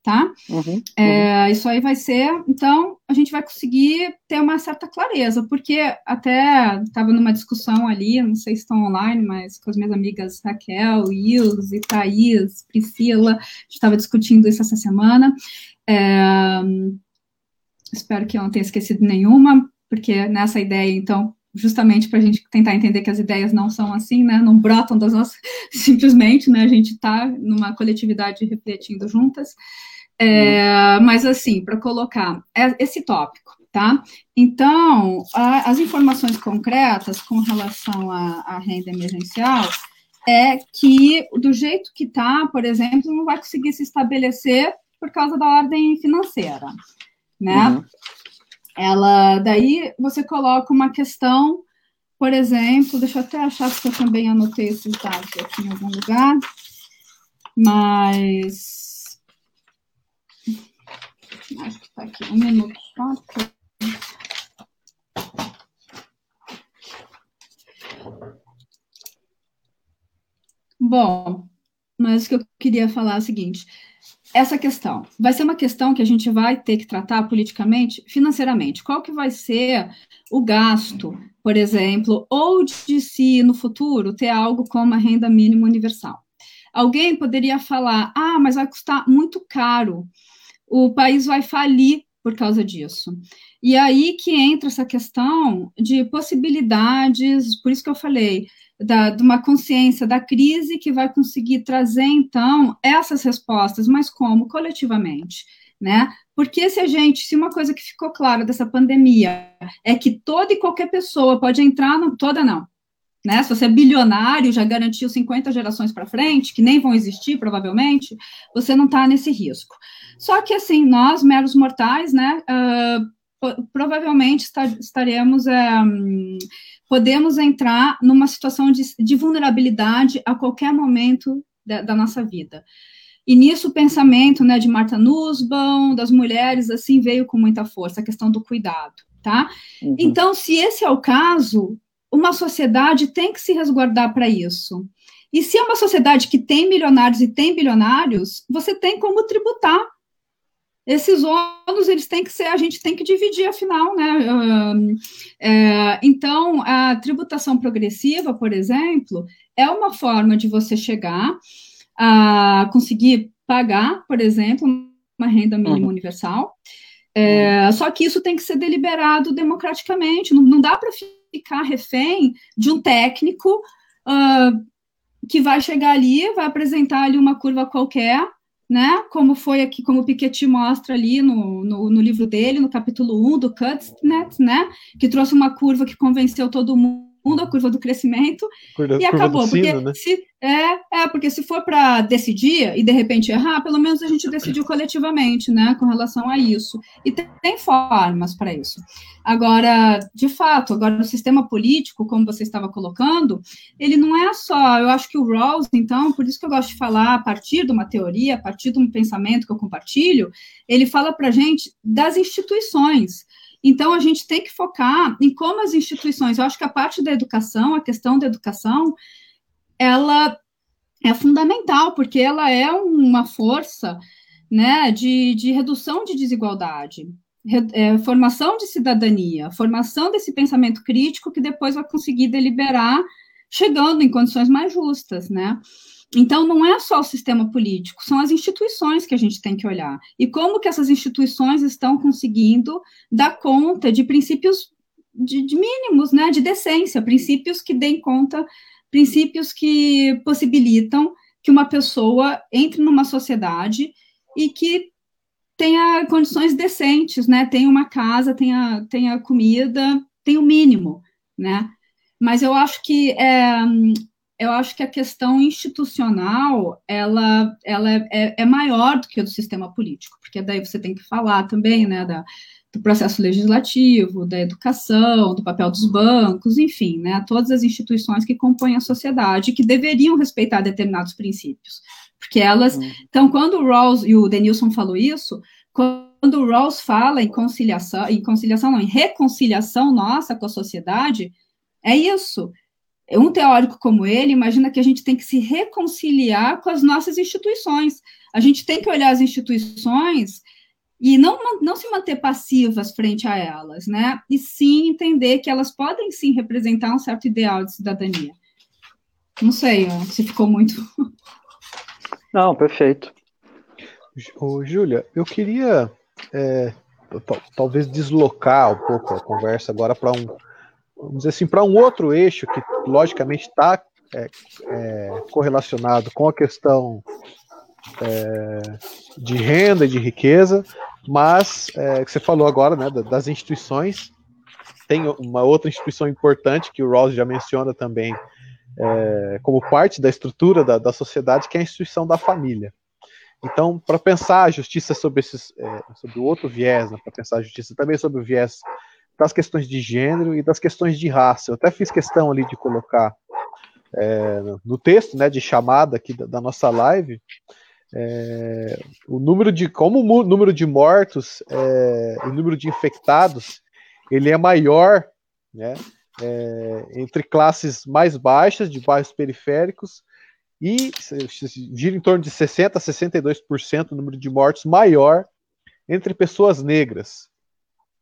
tá? Uhum, é, uhum. Isso aí vai ser, então, a gente vai conseguir ter uma certa clareza, porque até estava numa discussão ali, não sei se estão online, mas com as minhas amigas Raquel, Ilse, Thaís, Priscila, a gente estava discutindo isso essa semana, é, espero que eu não tenha esquecido nenhuma, porque nessa ideia, então, justamente para a gente tentar entender que as ideias não são assim, né, não brotam das nossas, simplesmente, né, a gente está numa coletividade refletindo juntas, é, mas assim, para colocar é esse tópico, tá? Então, a, as informações concretas com relação à, renda emergencial é que, do jeito que está, por exemplo, não vai conseguir se estabelecer por causa da ordem financeira, né? Uhum ela daí você coloca uma questão, por exemplo, deixa eu até achar se eu também anotei esses dados aqui em algum lugar, mas acho que está aqui um minuto só. Bom, mas o que eu queria falar é o seguinte: essa questão vai ser uma questão que a gente vai ter que tratar politicamente, financeiramente. Qual que vai ser o gasto, por exemplo, ou de se no futuro ter algo como a renda mínima universal? Alguém poderia falar: ah, mas vai custar muito caro, o país vai falir por causa disso. E aí que entra essa questão de possibilidades, por isso que eu falei, da, de uma consciência da crise que vai conseguir trazer, então, essas respostas, mas como? Coletivamente, né? Porque se a gente, se uma coisa que ficou clara dessa pandemia é que toda e qualquer pessoa pode entrar, não, toda não, né? Se você é bilionário, já garantiu 50 gerações para frente, que nem vão existir, provavelmente, você não está nesse risco. Só que, assim, nós, meros mortais, né, uh, provavelmente estaremos... Uh, podemos entrar numa situação de, de vulnerabilidade a qualquer momento da, da, nossa vida. E nisso o pensamento né, de Marta Nussbaum, das mulheres, assim, veio com muita força, a questão do cuidado, tá? Uhum. Então, se esse é o caso, uma sociedade tem que se resguardar para isso. E se é uma sociedade que tem milionários e tem bilionários, você tem como tributar. Esses ônus, eles têm que ser, a gente tem que dividir, afinal, né? É, então, a tributação progressiva, por exemplo, é uma forma de você chegar a conseguir pagar, por exemplo, uma renda mínima uhum. universal. É, só que isso tem que ser deliberado democraticamente, não, não dá para ficar refém de um técnico uh, que vai chegar ali, vai apresentar ali uma curva qualquer, né? Como foi aqui, como o Piketty mostra ali no, no, no livro dele, no capítulo 1 do Cutnet, né? Que trouxe uma curva que convenceu todo mundo a curva do crescimento curva, e acabou. Porque sino, né? se, é, é, porque se for para decidir e de repente errar, pelo menos a gente decidiu coletivamente, né, com relação a isso. E tem, tem formas para isso. Agora, de fato, agora o sistema político, como você estava colocando, ele não é só, eu acho que o Rawls, então, por isso que eu gosto de falar a partir de uma teoria, a partir de um pensamento que eu compartilho, ele fala para gente das instituições. Então, a gente tem que focar em como as instituições, eu acho que a parte da educação, a questão da educação, ela é fundamental, porque ela é uma força né, de, de redução de desigualdade, é, formação de cidadania, formação desse pensamento crítico que depois vai conseguir deliberar chegando em condições mais justas, né? Então, não é só o sistema político, são as instituições que a gente tem que olhar. E como que essas instituições estão conseguindo dar conta de princípios de, de mínimos, né, de decência, princípios que deem conta, princípios que possibilitam que uma pessoa entre numa sociedade e que tenha condições decentes, né, tenha uma casa, tenha, tenha comida, tenha o mínimo, né, mas eu acho que é, eu acho que a questão institucional ela, ela é, é, é, maior do que a do sistema político, porque daí você tem que falar também né, da, do processo legislativo, da educação, do papel dos bancos, enfim, né, todas as instituições que compõem a sociedade que deveriam respeitar determinados princípios. Porque elas. Uhum. Então, quando o Rawls e o Denilson falou isso, quando o Rawls fala em conciliação, em conciliação, não, em reconciliação nossa com a sociedade, é isso um teórico como ele imagina que a gente tem que se reconciliar com as nossas instituições. A gente tem que olhar as instituições e não, não se manter passivas frente a elas, né? E sim entender que elas podem sim representar um certo ideal de cidadania. Não sei se ficou muito. Não, perfeito. Ô, Júlia, eu queria é, talvez deslocar um pouco a conversa agora para um, vamos dizer assim, para um outro eixo que logicamente está é, é, correlacionado com a questão é, de renda e de riqueza, mas é, que você falou agora, né, das instituições, tem uma outra instituição importante que o Rawls já menciona também é, como parte da estrutura da, da, sociedade, que é a instituição da família. Então, para pensar a justiça sobre, esses, é, sobre o outro viés, né, para pensar a justiça também sobre o viés das questões de gênero e das questões de raça. Eu até fiz questão ali de colocar é, no texto, né, de chamada aqui da, da nossa live, é, o número de como o número de mortos é, o número de infectados ele é maior, né, é, entre classes mais baixas de bairros periféricos e gira em torno de 60 a 62% o número de mortos maior entre pessoas negras.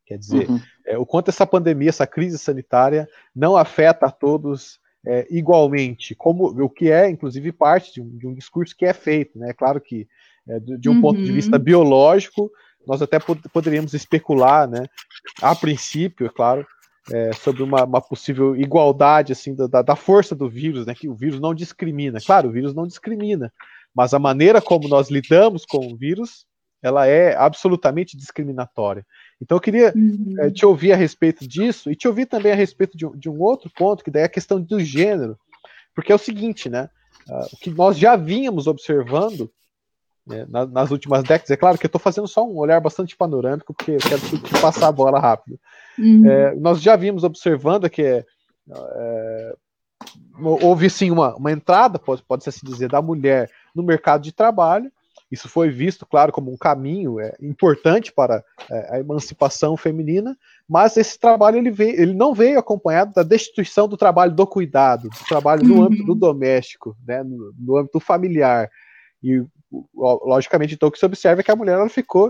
Quer dizer, uhum. é, o quanto essa pandemia, essa crise sanitária não afeta a todos é, igualmente, como o que é, inclusive, parte de um, de um discurso que é feito. Né? É claro que, é, de, de, um uhum. ponto de uhum. vista biológico, nós até pod poderíamos especular, né, a princípio, é claro, é, sobre uma, uma, possível igualdade assim da, da, força do vírus, né, que o vírus não discrimina. Claro, o vírus não discrimina, mas a maneira como nós lidamos com o vírus, ela é absolutamente discriminatória. Então eu queria uhum. é, te ouvir a respeito disso e te ouvir também a respeito de, de, um outro ponto, que daí é a questão do gênero, porque é o seguinte, né? Uh, o que nós já vínhamos observando né, nas, nas últimas décadas, é claro que eu estou fazendo só um olhar bastante panorâmico, porque eu quero passar a bola rápido. Uhum. É, nós já vínhamos observando que é, houve sim uma, uma entrada, pode, pode se assim dizer, da mulher no mercado de trabalho, isso foi visto, claro, como um caminho é, importante para é, a emancipação feminina, mas esse trabalho ele, veio, ele não veio acompanhado da destituição do trabalho do cuidado, do trabalho no uhum. âmbito do doméstico, né, no, no, âmbito familiar. E, logicamente, então, o que se observa é que a mulher ela ficou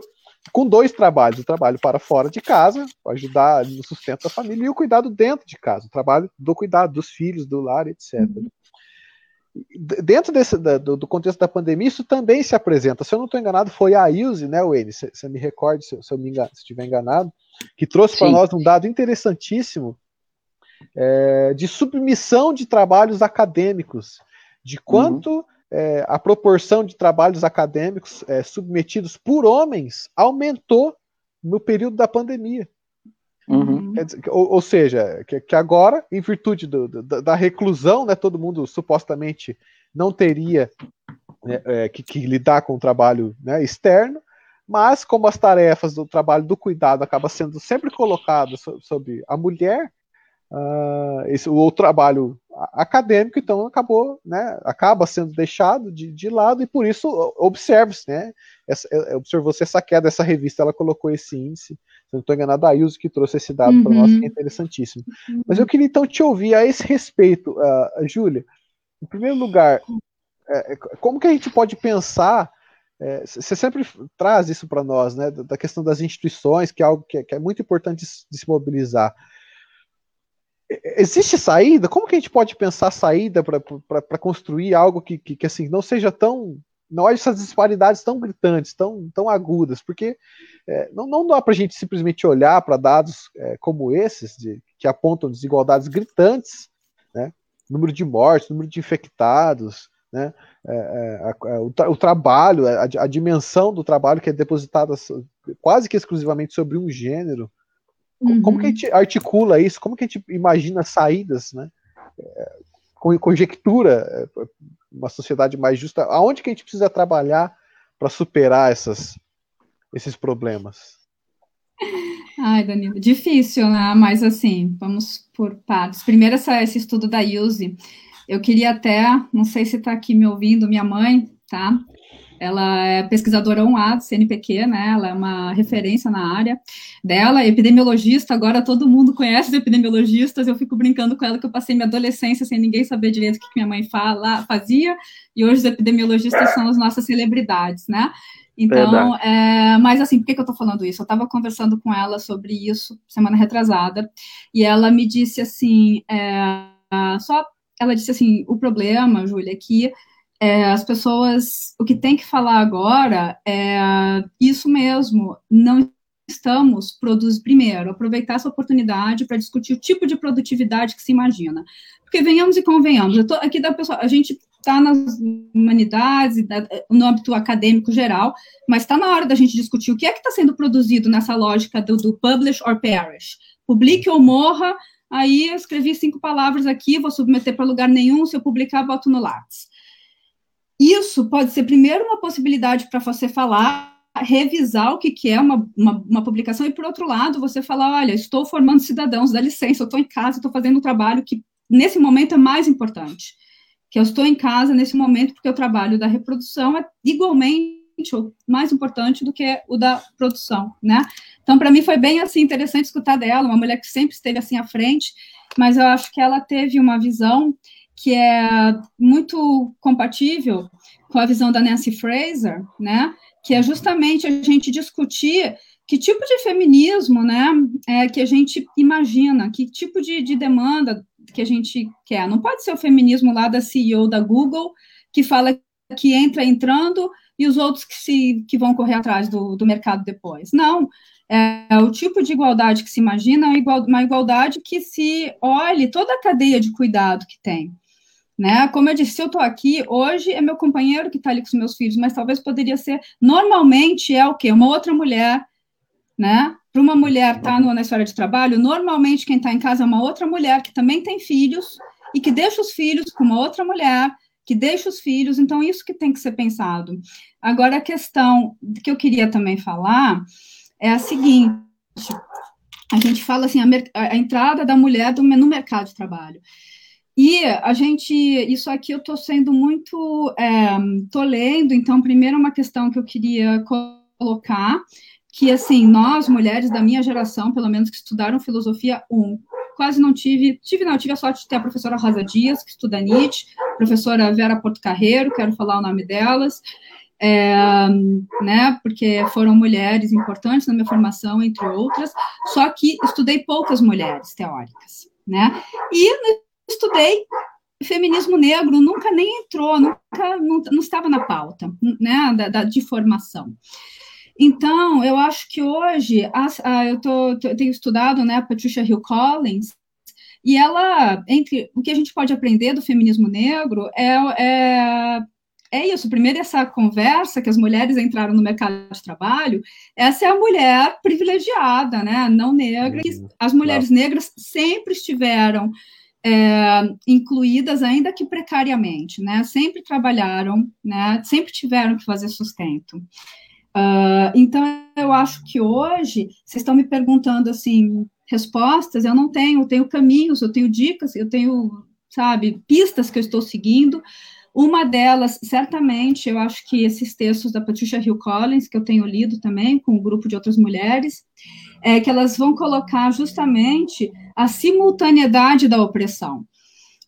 com dois trabalhos: o trabalho para fora de casa, para ajudar no sustento da família, e o cuidado dentro de casa, o trabalho do cuidado dos filhos, do lar, etc. Uhum. Dentro desse, do, do, contexto da pandemia, isso também se apresenta. Se eu não estou enganado, foi a Ilse, né, Wayne? Se, se me recorde, se, se eu estiver enganado, que trouxe para nós um dado interessantíssimo é, de submissão de trabalhos acadêmicos, de quanto uhum é, a proporção de trabalhos acadêmicos é, submetidos por homens aumentou no período da pandemia. Uhum. Ou, ou, seja, que, que, agora, em virtude do, do, da reclusão, né, todo mundo supostamente não teria né, é, que, que, lidar com o trabalho né, externo, mas como as tarefas do trabalho do cuidado acaba sendo sempre colocadas sobre a mulher, uh, esse, o, o, trabalho acadêmico, então acabou, né, acaba sendo deixado de, de lado e por isso observa-se, né, é, observou-se essa queda, essa revista ela colocou esse índice, se não estou enganado, a Ilse que trouxe esse dado uhum. para nós, que é interessantíssimo. Uhum. Mas eu queria então te ouvir a esse respeito, uh, Júlia, em primeiro lugar, é, como que a gente pode pensar é, você sempre traz isso para nós, né, da questão das instituições, que é algo que é, que é muito importante de se mobilizar existe saída? Como que a gente pode pensar saída para construir algo que, que, que, assim não seja tão haja essas disparidades tão gritantes, tão, tão agudas, porque é, não, não dá para a gente simplesmente olhar para dados é, como esses, de, que apontam desigualdades gritantes, né? número de mortes, número de infectados, né? É, é a, a, o, o, trabalho, a, a, dimensão do trabalho que é depositada quase que exclusivamente sobre um gênero, Uhum. Como que a gente articula isso? Como que a gente imagina saídas, né? É, conjectura é, uma sociedade mais justa? Aonde que a gente precisa trabalhar para superar essas, esses problemas? Ai, Danilo, difícil, né? Mas assim, vamos por partes. Primeiro, essa, esse estudo da Yuzi. Eu queria até, não sei se está aqui me ouvindo, minha mãe, tá? Ela é pesquisadora 1A do CNPq, né? Ela é uma referência na área dela, epidemiologista. Agora todo mundo conhece os epidemiologistas. Eu fico brincando com ela que eu passei minha adolescência sem ninguém saber direito o que minha mãe fala, fazia, e hoje os epidemiologistas são as nossas celebridades, né? Então, é, mas assim, por que, que eu estou falando isso? Eu estava conversando com ela sobre isso semana retrasada, e ela me disse assim, é, só, ela disse assim, o problema, Júlia, é que é, as pessoas, o que tem que falar agora é isso mesmo, não estamos produzindo, primeiro, aproveitar essa oportunidade para discutir o tipo de produtividade que se imagina. Porque venhamos e convenhamos, eu tô aqui da pessoa, a gente está nas humanidades, no âmbito acadêmico geral, mas está na hora da gente discutir o que é que está sendo produzido nessa lógica do, do publish or perish. Publique ou morra, aí eu escrevi cinco palavras aqui, vou submeter para lugar nenhum, se eu publicar, boto no lápis. Isso pode ser, primeiro, uma possibilidade para você falar, revisar o que, que é uma, uma, uma, publicação, e, por outro lado, você falar: olha, estou formando cidadãos, dá licença, estou em casa, estou fazendo um trabalho que, nesse momento, é mais importante. Que eu estou em casa nesse momento, porque o trabalho da reprodução é igualmente ou mais importante do que o da produção, né? Então, para mim, foi bem assim interessante escutar dela, uma mulher que sempre esteve assim à frente, mas eu acho que ela teve uma visão que é muito compatível com a visão da Nancy Fraser, né? Que é justamente a gente discutir que tipo de feminismo, né, é que a gente imagina, que tipo de, de demanda que a gente quer. Não pode ser o feminismo lá da CEO da Google que fala que entra entrando e os outros que se que vão correr atrás do, do mercado depois. Não, é, o tipo de igualdade que se imagina é uma igualdade que se olhe toda a cadeia de cuidado que tem né? Como eu disse, se eu estou aqui, hoje é meu companheiro que está ali com os meus filhos, mas talvez poderia ser, normalmente é o quê? Uma outra mulher, né? Para uma mulher estar tá na história de trabalho, normalmente quem está em casa é uma outra mulher que também tem filhos e que deixa os filhos com uma outra mulher, que deixa os filhos, então isso que tem que ser pensado. Agora, a questão que eu queria também falar é a seguinte, a gente fala assim, a, a entrada da mulher no mercado de trabalho. E a gente, isso aqui eu estou sendo muito, estou é, lendo, então, primeiro uma questão que eu queria colocar, que, assim, nós, mulheres da minha geração, pelo menos que estudaram filosofia, um, quase não tive, tive não, tive a sorte de ter a professora Rosa Dias, que estuda Nietzsche, professora Vera Porto Carreiro, quero falar o nome delas, é, né, porque foram mulheres importantes na minha formação, entre outras, só que estudei poucas mulheres teóricas, né, e estudei feminismo negro, nunca nem entrou, nunca, não, não estava na pauta, né, da, da, de formação. Então, eu acho que hoje, a, eu, tô, eu tenho estudado, né, a Patricia Hill Collins, e ela, entre o que a gente pode aprender do feminismo negro é, é, é isso. Primeiro, essa conversa que as mulheres entraram no mercado de trabalho, essa é a mulher privilegiada, né, não negra. Uhum. As mulheres negras sempre estiveram é, incluídas, ainda que precariamente, né, sempre trabalharam, né, sempre tiveram que fazer sustento. Uh, então, eu acho que hoje, vocês estão me perguntando, assim, respostas, eu não tenho, eu tenho caminhos, eu tenho dicas, eu tenho, sabe, pistas que eu estou seguindo. Uma delas, certamente, eu acho que esses textos da Patricia Hill Collins, que eu tenho lido também, com um grupo de outras mulheres, é que elas vão colocar justamente a simultaneidade da opressão.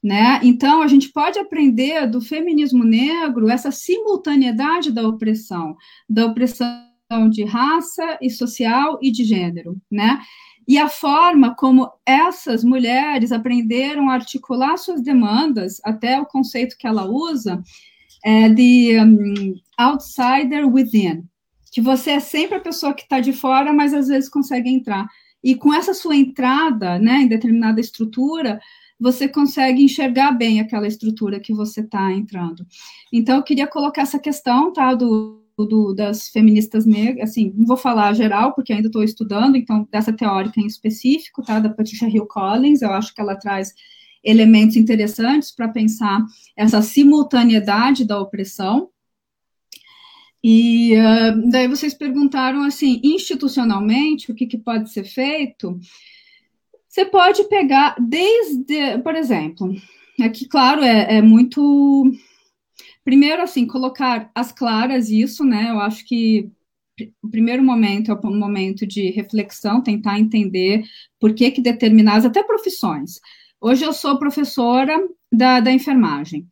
Né? Então, a gente pode aprender do feminismo negro essa simultaneidade da opressão, da opressão de raça e social e de gênero, né? E a forma como essas mulheres aprenderam a articular suas demandas, até o conceito que ela usa, é de um, outsider within, que você é sempre a pessoa que está de fora, mas às vezes consegue entrar. E com essa sua entrada, né, em determinada estrutura, você consegue enxergar bem aquela estrutura que você está entrando. Então, eu queria colocar essa questão, tá, do, do, das feministas negras, assim, não vou falar geral, porque ainda estou estudando, então, dessa teórica em específico, tá, da Patricia Hill Collins, eu acho que ela traz elementos interessantes para pensar essa simultaneidade da opressão, e uh, daí vocês perguntaram assim, institucionalmente, o que, que pode ser feito? Você pode pegar desde, por exemplo, aqui, claro, é, é muito. Primeiro, assim, colocar as claras isso, né? Eu acho que o primeiro momento é um momento de reflexão, tentar entender por que, que determinadas, até profissões. Hoje eu sou professora da, da enfermagem.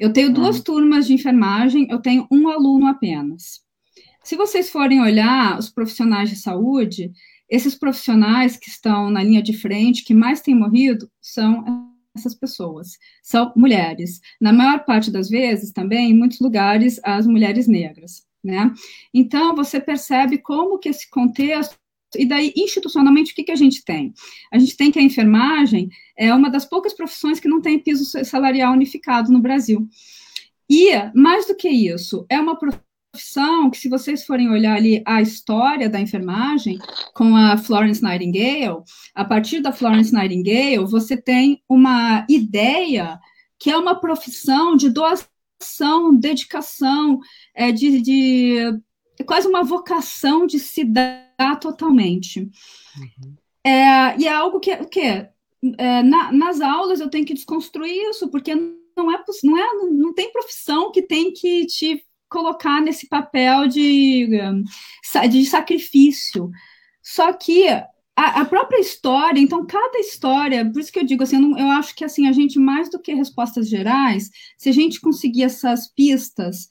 Eu tenho duas uhum. turmas de enfermagem, eu tenho um aluno apenas. Se vocês forem olhar os profissionais de saúde, esses profissionais que estão na linha de frente, que mais têm morrido, são essas pessoas, são mulheres. Na maior parte das vezes, também, em muitos lugares, as mulheres negras, né? Então, você percebe como que esse contexto e daí, institucionalmente, o que, que a gente tem? A gente tem que a enfermagem é uma das poucas profissões que não tem piso salarial unificado no Brasil. E, mais do que isso, é uma profissão que, se vocês forem olhar ali a história da enfermagem com a Florence Nightingale, a partir da Florence Nightingale, você tem uma ideia que é uma profissão de doação, dedicação, é, de, de é quase uma vocação de se dar totalmente. Uhum. É, e é algo que, que é, na, nas aulas eu tenho que desconstruir isso, porque não é, não é não tem profissão que tem que te colocar nesse papel de, de sacrifício. Só que a, a, própria história, então cada história, por isso que eu digo assim, eu, não, eu, acho que assim a gente mais do que respostas gerais, se a gente conseguir essas pistas,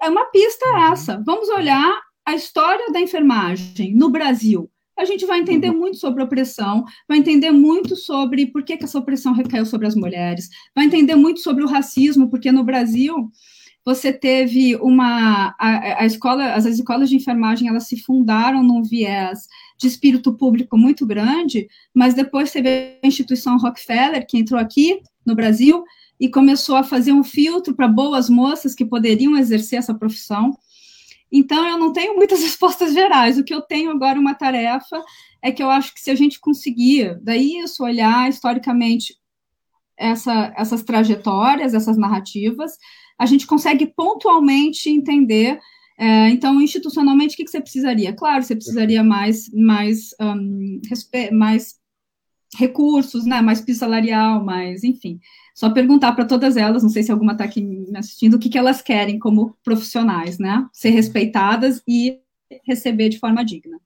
é uma pista uhum. essa. Vamos olhar a história da enfermagem no Brasil. A gente vai entender uhum. muito sobre opressão, vai entender muito sobre por que, que essa opressão recaiu sobre as mulheres, vai entender muito sobre o racismo, porque no Brasil você teve uma a, a, escola, as escolas de enfermagem elas se fundaram num viés de espírito público muito grande, mas depois teve a instituição Rockefeller que entrou aqui no Brasil e começou a fazer um filtro para boas moças que poderiam exercer essa profissão. Então eu não tenho muitas respostas gerais. O que eu tenho agora uma tarefa é que eu acho que se a gente conseguir, daí isso olhar historicamente essa, essas trajetórias, essas narrativas, a gente consegue pontualmente entender. É, então, institucionalmente, o que, que, você precisaria? Claro, você precisaria mais, mais, um, mais recursos, né, mais piso salarial, mais, enfim. Só perguntar para todas elas, não sei se alguma está aqui me assistindo, o que, que elas querem como profissionais, né? Ser respeitadas e receber de forma digna.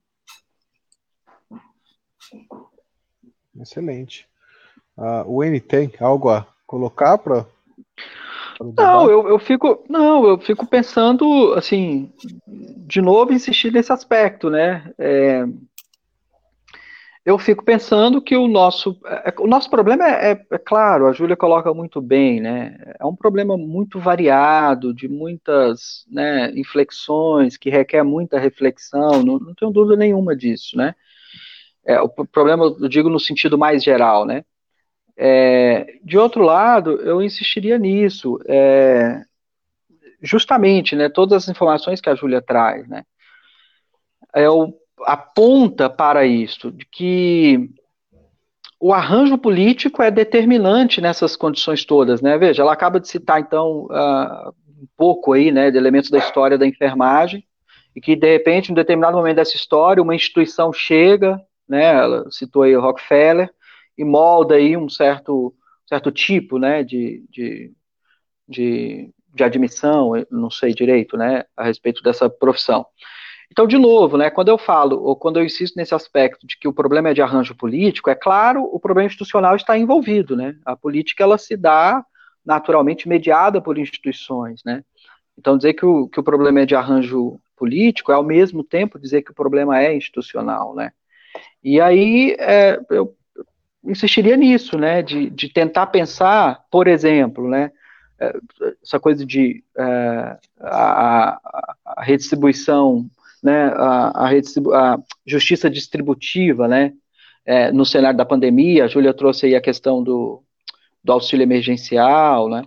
Excelente. Uh, o N tem algo a colocar para não, eu, eu fico, não, eu fico pensando, assim, de novo insistir nesse aspecto, né? É, eu fico pensando que o nosso, é, o nosso problema é, é, é, claro, a Júlia coloca muito bem, né? É um problema muito variado, de muitas né, inflexões, que requer muita reflexão, não, não tenho dúvida nenhuma disso, né? É, o problema, eu digo no sentido mais geral, né? É, de outro lado, eu insistiria nisso, é, justamente, né, todas as informações que a Júlia traz, né, é o, aponta para isso, de que o arranjo político é determinante nessas condições todas, né, veja, ela acaba de citar, então, uh, um pouco aí, né, de elementos da história da enfermagem, e que, de repente, em um determinado momento dessa história, uma instituição chega, né, ela citou aí o Rockefeller, e molda aí um certo, certo tipo né, de, de, de, de admissão, não sei direito, né, a respeito dessa profissão. Então, de novo, né, quando eu falo, ou quando eu insisto nesse aspecto de que o problema é de arranjo político, é claro, o problema institucional está envolvido, né? A política, ela se dá naturalmente mediada por instituições, né? Então, dizer que o, que o problema é de arranjo político é, ao mesmo tempo, dizer que o problema é institucional, né? E aí, é, eu insistiria nisso, né, de, de tentar pensar, por exemplo, né, é, essa coisa de é, a, a, redistribuição, né, a, a, a, justiça distributiva, né, é, no cenário da pandemia, a Júlia trouxe aí a questão do, do auxílio emergencial, né,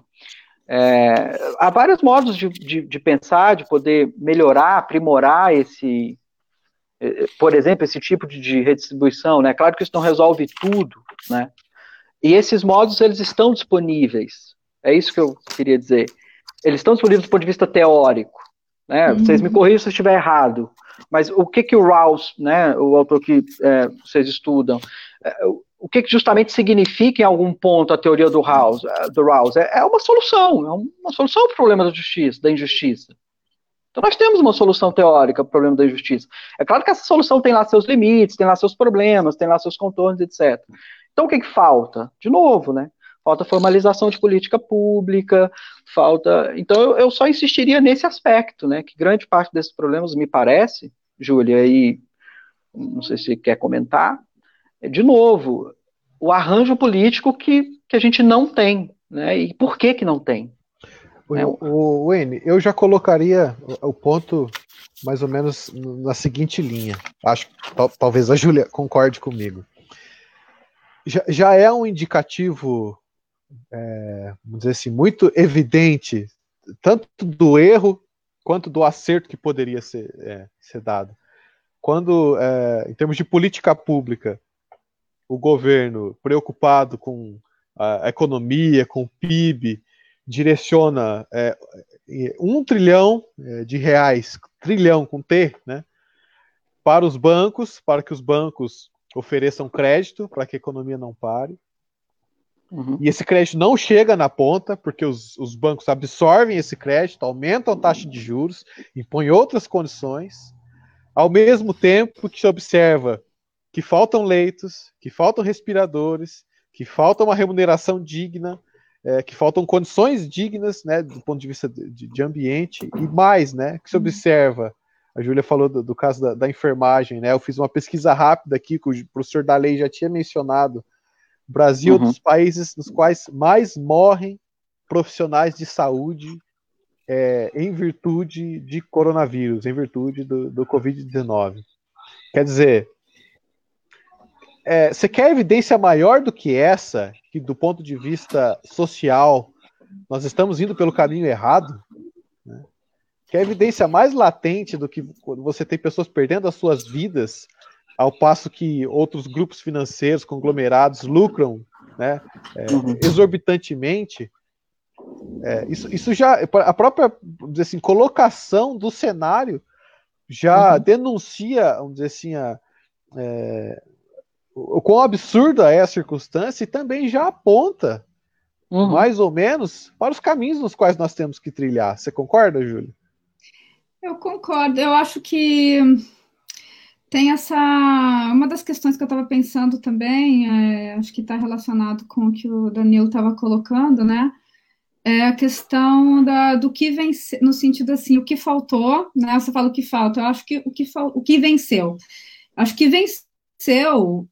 é, há vários modos de, de, de, pensar, de poder melhorar, aprimorar esse, é, por exemplo, esse tipo de, de redistribuição, né? Claro que isso não resolve tudo, né? E esses modos, eles estão disponíveis. É isso que eu queria dizer. Eles estão disponíveis do ponto de vista teórico. Né? Uhum. Vocês me corrijam se eu estiver errado. Mas o que que o Rawls, né, o autor que é, vocês estudam, é, o que, que justamente significa em algum ponto a teoria do Rawls? É, do Rawls? É, é uma solução, é uma solução para o problema da justiça, da injustiça. Então nós temos uma solução teórica para o problema da injustiça. É claro que essa solução tem lá seus limites, tem lá seus problemas, tem lá seus contornos, etc. Então, o que, que falta? De novo, né? Falta formalização de política pública, falta. Então, eu, eu só insistiria nesse aspecto, né? Que grande parte desses problemas, me parece, Júlia, aí, não sei se quer comentar, é, de novo, o arranjo político que, que a gente não tem, né? E por que que não tem? O, é, o Wayne, eu já colocaria o ponto mais ou menos na seguinte linha. Acho que talvez a Júlia concorde comigo já, já é um indicativo, é, vamos dizer assim, muito evidente, tanto do erro quanto do acerto que poderia ser, é, ser dado. Quando, é, em termos de política pública, o governo, preocupado com a economia, com o PIB, direciona é, um trilhão é, de reais, trilhão com T, né, para os bancos, para que os bancos ofereçam crédito para que a economia não pare. Uhum. E esse crédito não chega na ponta, porque os, os, bancos absorvem esse crédito, aumentam a taxa de juros, impõem outras condições, ao mesmo tempo que se observa que faltam leitos, que faltam respiradores, que falta uma remuneração digna, é, que faltam condições dignas né, do ponto de vista de, de ambiente, e mais, né, que se observa a Júlia falou do, do caso da, da, enfermagem, né? Eu fiz uma pesquisa rápida aqui, que o professor da lei já tinha mencionado. O Brasil uhum. é um dos países nos quais mais morrem profissionais de saúde é, em virtude de coronavírus, em virtude do, do Covid-19. Quer dizer, é, você quer evidência maior do que essa, que do ponto de vista social nós estamos indo pelo caminho errado? que é a evidência mais latente do que quando você tem pessoas perdendo as suas vidas, ao passo que outros grupos financeiros, conglomerados, lucram né, é, uhum. exorbitantemente. É, isso, isso já, a própria assim, colocação do cenário já uhum. denuncia, vamos dizer assim, a, é, o quão absurda é a circunstância e também já aponta, uhum. mais ou menos, para os caminhos nos quais nós temos que trilhar. Você concorda, Júlio? Eu concordo. Eu acho que tem essa. Uma das questões que eu estava pensando também, é, acho que está relacionado com o que o Danilo estava colocando, né? É a questão da, do que venceu, no sentido assim, o que faltou, né? Você fala o que falta, eu acho que o que, o que venceu. Acho que venceu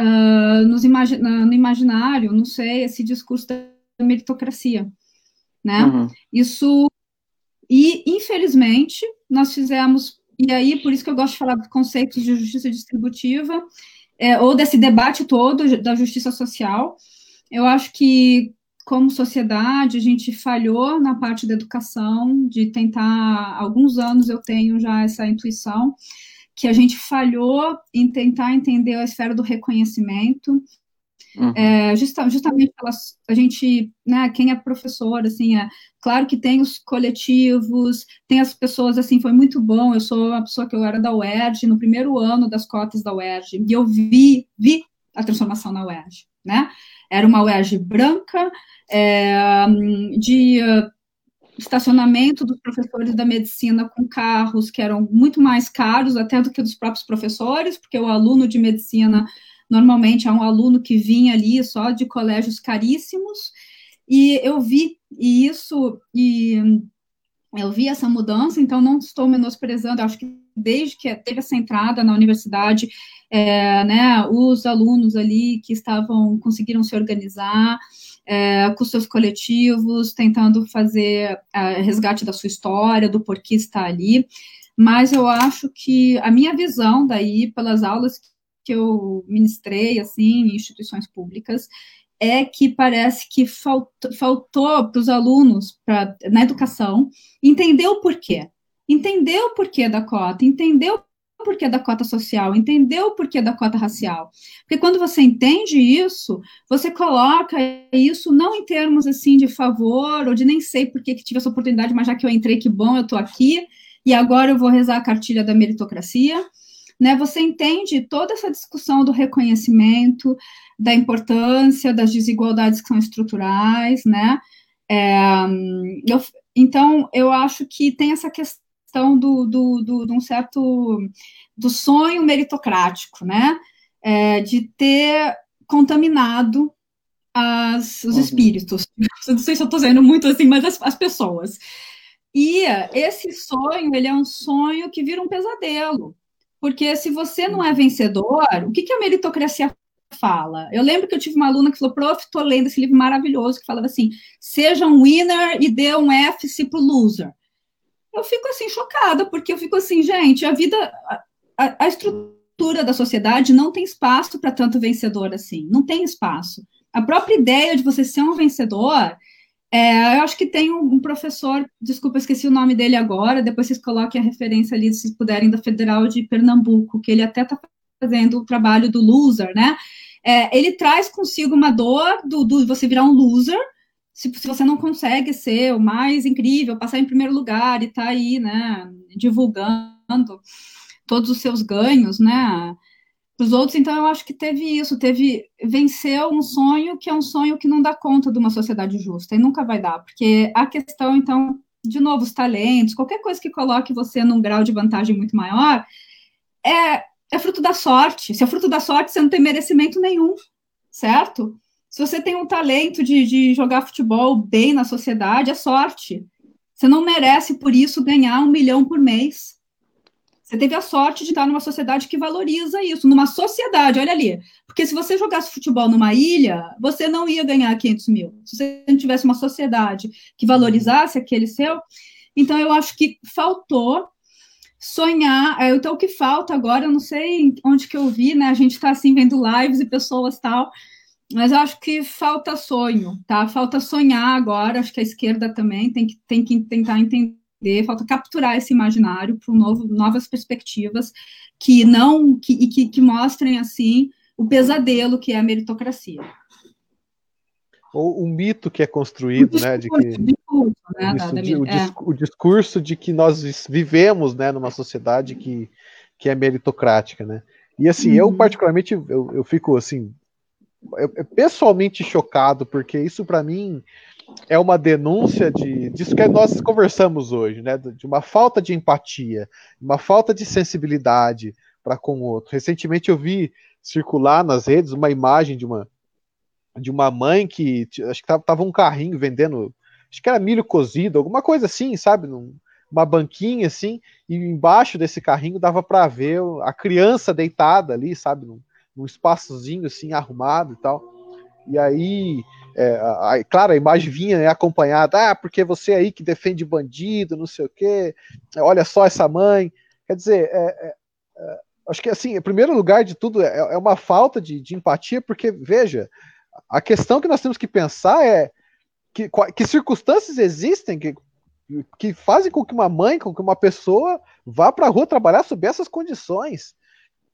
uh, nos imagi no imaginário, não sei, esse discurso da meritocracia, né? Uhum. Isso, e infelizmente, nós fizemos, e aí por isso que eu gosto de falar dos conceitos de justiça distributiva, é, ou desse debate todo da justiça social, eu acho que como sociedade, a gente falhou na parte da educação, de tentar, alguns anos eu tenho já essa intuição, que a gente falhou em tentar entender a esfera do reconhecimento. Uhum. É, justa, justamente pelas, a gente, né, quem é professor, assim, é claro que tem os coletivos, tem as pessoas, assim, foi muito bom, eu sou uma pessoa que eu era da UERJ, no primeiro ano das cotas da UERJ, e eu vi, vi a transformação na UERJ, né, era uma UERJ branca, é, de estacionamento dos professores da medicina com carros que eram muito mais caros até do que dos próprios professores, porque o aluno de medicina normalmente é um aluno que vinha ali só de colégios caríssimos, e eu vi e isso, e eu vi essa mudança, então não estou menosprezando, acho que desde que teve essa entrada na universidade, é, né, os alunos ali que estavam, conseguiram se organizar, é, com seus coletivos, tentando fazer é, resgate da sua história, do porquê está ali. Mas eu acho que a minha visão daí, pelas aulas que eu ministrei, assim, em instituições públicas, é que parece que faltou, faltou para os alunos, pra, na educação, entender o porquê. Entender o porquê da cota, entender o porquê da cota social, entender o porquê da cota racial. Porque quando você entende isso, você coloca isso não em termos assim de favor, ou de nem sei por que tive essa oportunidade, mas já que eu entrei, que bom, eu estou aqui, e agora eu vou rezar a cartilha da meritocracia. Né, você entende toda essa discussão do reconhecimento, da importância das desigualdades que são estruturais, né? É, eu, então, eu acho que tem essa questão do, do, do, de um certo do sonho meritocrático, né? É, de ter contaminado as, os uhum. espíritos. Não sei se eu estou dizendo muito assim, mas as, as pessoas. E esse sonho, ele é um sonho que vira um pesadelo. Porque se você não é vencedor, o que, que a meritocracia fala? Eu lembro que eu tive uma aluna que falou, prof, estou lendo esse livro maravilhoso, que falava assim, seja um winner e dê um F para o loser eu fico assim chocada, porque eu fico assim, gente, a vida, a, a estrutura da sociedade não tem espaço para tanto vencedor assim, não tem espaço. A própria ideia de você ser um vencedor, é, eu acho que tem um, professor, desculpa, esqueci o nome dele agora, depois vocês coloquem a referência ali, se puderem, da Federal de Pernambuco, que ele até está fazendo o trabalho do loser, né? É, ele traz consigo uma dor do, do você virar um loser, se, se, você não consegue ser o mais incrível, passar em primeiro lugar e tá aí, né, divulgando todos os seus ganhos, né, os outros, então eu acho que teve isso, teve venceu um sonho que é um sonho que não dá conta de uma sociedade justa e nunca vai dar, porque a questão, então, de novo, os talentos, qualquer coisa que coloque você num grau de vantagem muito maior, é, é fruto da sorte. Se é fruto da sorte, você não tem merecimento nenhum, certo? Se você tem um talento de, de jogar futebol bem na sociedade, é sorte. Você não merece, por isso, ganhar um milhão por mês. Você teve a sorte de estar numa sociedade que valoriza isso, numa sociedade, olha ali. Porque se você jogasse futebol numa ilha, você não ia ganhar 500 mil. Se você não tivesse uma sociedade que valorizasse aquele seu. Então, eu acho que faltou sonhar. É, então, o que falta agora, eu não sei onde que eu vi, né? A gente está assim, vendo lives e pessoas tal mas eu acho que falta sonho, tá? Falta sonhar agora, acho que a esquerda também tem que, tem que tentar entender, falta capturar esse imaginário para novas perspectivas que não que, que, que mostrem assim o pesadelo que é a meritocracia. Ou o mito que é construído, o né, de que discurso, né, o, da, o, é. o, discurso de que nós vivemos, né, numa sociedade que, que é meritocrática, né? E assim, uhum. eu particularmente, eu, eu fico assim, eu, eu pessoalmente chocado, porque isso para mim é uma denúncia de, disso que nós conversamos hoje, né? De uma falta de empatia, uma falta de sensibilidade para com o outro. Recentemente eu vi circular nas redes uma imagem de uma de uma mãe que acho que tava, um carrinho vendendo, acho que era milho cozido, alguma coisa assim, sabe? Num, uma banquinha assim, e embaixo desse carrinho dava para ver a criança deitada ali, sabe? Num, num espaçozinho assim arrumado e tal. E aí é, a, a, claro, a imagem vinha né, acompanhada, ah, porque você aí que defende bandido, não sei o quê, olha só essa mãe. Quer dizer, é, é, é acho que assim, em primeiro lugar de tudo, é, é, uma falta de, de, empatia, porque, veja, a questão que nós temos que pensar é que, que circunstâncias existem que, que fazem com que uma mãe, com que uma pessoa vá para a rua trabalhar sob essas condições.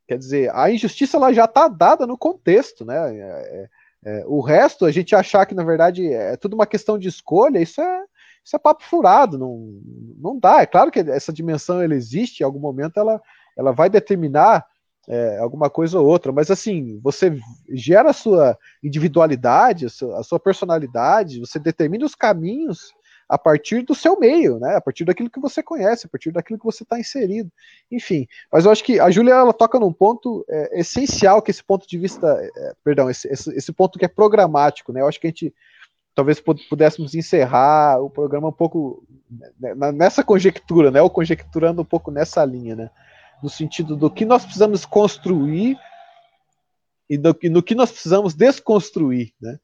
Quer dizer, a injustiça ela já está dada no contexto, né? É, o resto, a gente achar que, na verdade, é tudo uma questão de escolha, isso é, isso é papo furado, não, não dá. É claro que essa dimensão ela existe, em algum momento ela, ela vai determinar é, alguma coisa ou outra, mas assim, você gera a sua individualidade, a sua, a sua personalidade, você determina os caminhos a partir do seu meio, né? A partir daquilo que você conhece, a partir daquilo que você está inserido. Enfim, mas eu acho que a Júlia ela toca num ponto é, essencial, que esse ponto de vista, é, perdão, esse, esse, esse, ponto que é programático, né? Eu acho que a gente talvez pudéssemos encerrar o programa um pouco né, nessa conjectura, né? Ou conjecturando um pouco nessa linha, né? No sentido do que nós precisamos construir e do, e no que nós precisamos desconstruir, né?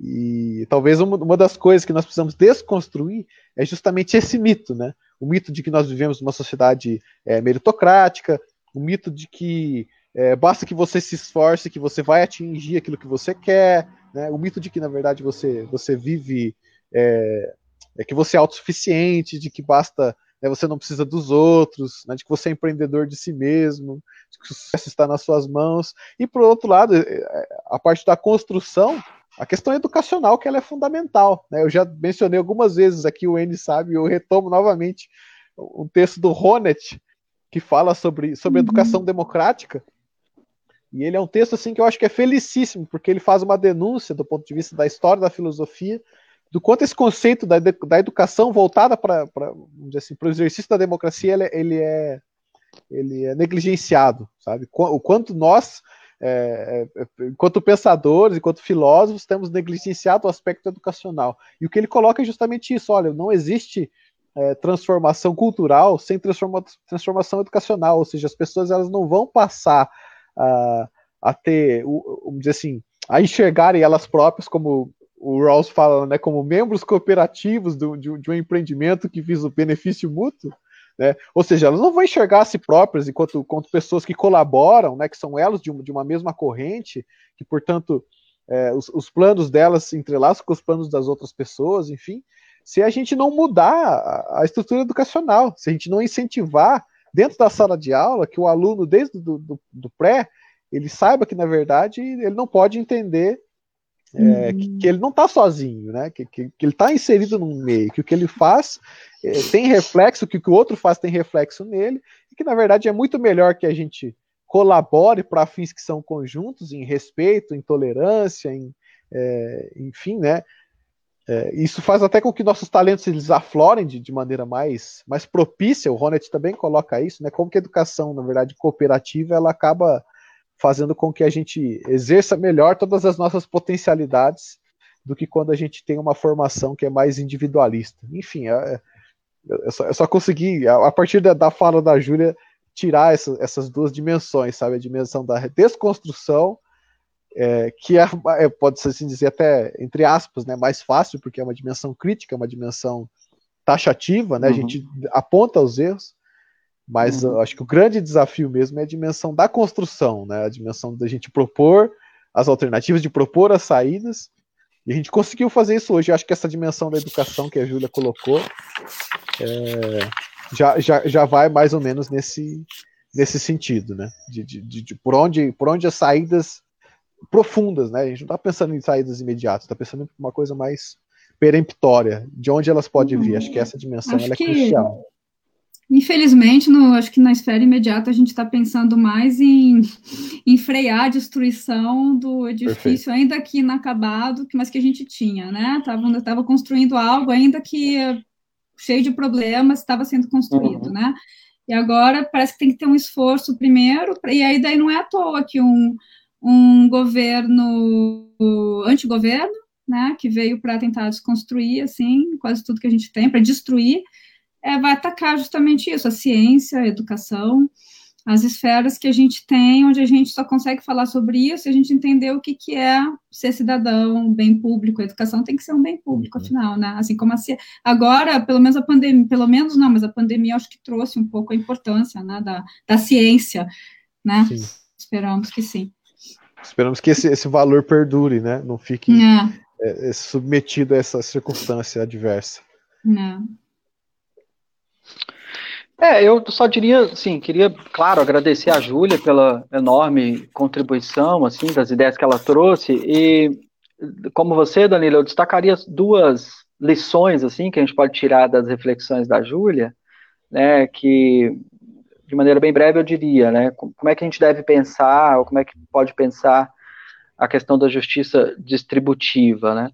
E talvez uma, das coisas que nós precisamos desconstruir é justamente esse mito, né? O mito de que nós vivemos numa sociedade é, meritocrática, o mito de que é, basta que você se esforce, que você vai atingir aquilo que você quer, né? O mito de que na verdade você você vive é, é que você é autossuficiente, de que basta né, você não precisa dos outros, né, de que você é empreendedor de si mesmo, de que o sucesso está nas suas mãos. E por outro lado, é, é, a parte da construção a questão educacional que ela é fundamental. Né? Eu já mencionei algumas vezes aqui, o N sabe, eu retomo novamente um texto do Ronet, que fala sobre, sobre uhum. educação democrática. E ele é um texto assim que eu acho que é felicíssimo, porque ele faz uma denúncia do ponto de vista da história da filosofia, do quanto esse conceito da, da educação voltada para assim, o exercício da democracia ele, ele, é, ele é negligenciado, sabe? O quanto nós é, é, é, enquanto pensadores, enquanto filósofos, temos negligenciado o aspecto educacional. E o que ele coloca é justamente isso: olha, não existe é, transformação cultural sem transforma, transformação educacional, ou seja, as pessoas elas não vão passar a, a ter, vamos dizer assim, a enxergarem elas próprias como o Rawls fala, né, como membros cooperativos do, de, de um empreendimento que visa o benefício mútuo, né? Ou seja, elas não vão enxergar a si próprias enquanto, enquanto pessoas que colaboram, né, que são elos de, de uma mesma corrente, que, portanto, é, os, os, planos delas se entrelaçam com os planos das outras pessoas, enfim, se a gente não mudar a, a estrutura educacional, se a gente não incentivar dentro da sala de aula que o aluno, desde do, do, do pré, ele saiba que, na verdade, ele não pode entender é, que, uhum. que, ele não está sozinho, né? Que, que, que ele está inserido num meio, que o que ele faz é, tem reflexo, que o que o outro faz tem reflexo nele, e que na verdade é muito melhor que a gente colabore para fins que são conjuntos, em respeito, em tolerância, em, é, enfim, né? É, isso faz até com que nossos talentos eles aflorem de, de maneira mais, mais propícia. O Ronet também coloca isso, né? Como que a educação, na verdade, cooperativa, ela acaba fazendo com que a gente exerça melhor todas as nossas potencialidades do que quando a gente tem uma formação que é mais individualista. Enfim, é, é eu, só, eu só consegui, a, partir da, da fala da Júlia, tirar essa, essas duas dimensões, sabe? A dimensão da desconstrução, é, que é, é pode-se assim dizer até, entre aspas, né, mais fácil, porque é uma dimensão crítica, é uma dimensão taxativa, né? Uhum. A gente aponta os erros, mas uhum. acho que o grande desafio mesmo é a dimensão da construção, né? A dimensão da gente propor as alternativas, de propor as saídas. E a gente conseguiu fazer isso hoje. Eu acho que essa dimensão da educação que a Júlia colocou é, já, já, já vai mais ou menos nesse, nesse sentido, né? De, de, de, de por, onde, por onde as saídas profundas, né? A gente não está pensando em saídas imediatas, está pensando em uma coisa mais peremptória, de onde elas podem vir. Acho que essa dimensão é que... crucial Infelizmente, no, acho que na esfera imediata a gente está pensando mais em, em, frear a destruição do edifício, Perfeito. ainda que inacabado, mas que a gente tinha, né? Tava, tava construindo algo, ainda que cheio de problemas, estava sendo construído, uhum. né? E agora parece que tem que ter um esforço primeiro, e aí daí não é à toa que um, um governo antigoverno, né, que veio para tentar desconstruir, assim, quase tudo que a gente tem, para destruir, é, vai atacar justamente isso, a ciência, a educação, as esferas que a gente tem, onde a gente só consegue falar sobre isso, e a gente entender o que, que é ser cidadão, bem público, a educação tem que ser um bem público, uhum. afinal, né, assim como a agora, pelo menos a pandemia, pelo menos não, mas a pandemia acho que trouxe um pouco a importância, né, da, da ciência, né, sim. esperamos que sim. Esperamos que esse, esse valor perdure, né, não fique é. É, submetido a essa circunstância adversa. Não. É, eu só diria, sim, queria, claro, agradecer a Júlia pela enorme contribuição, assim, das ideias que ela trouxe, e como você, Danilo, eu destacaria duas lições, assim, que a gente pode tirar das reflexões da Júlia, né, que, de maneira bem breve, eu diria, né, como é que a gente deve pensar, ou como é que pode pensar a questão da justiça distributiva, né,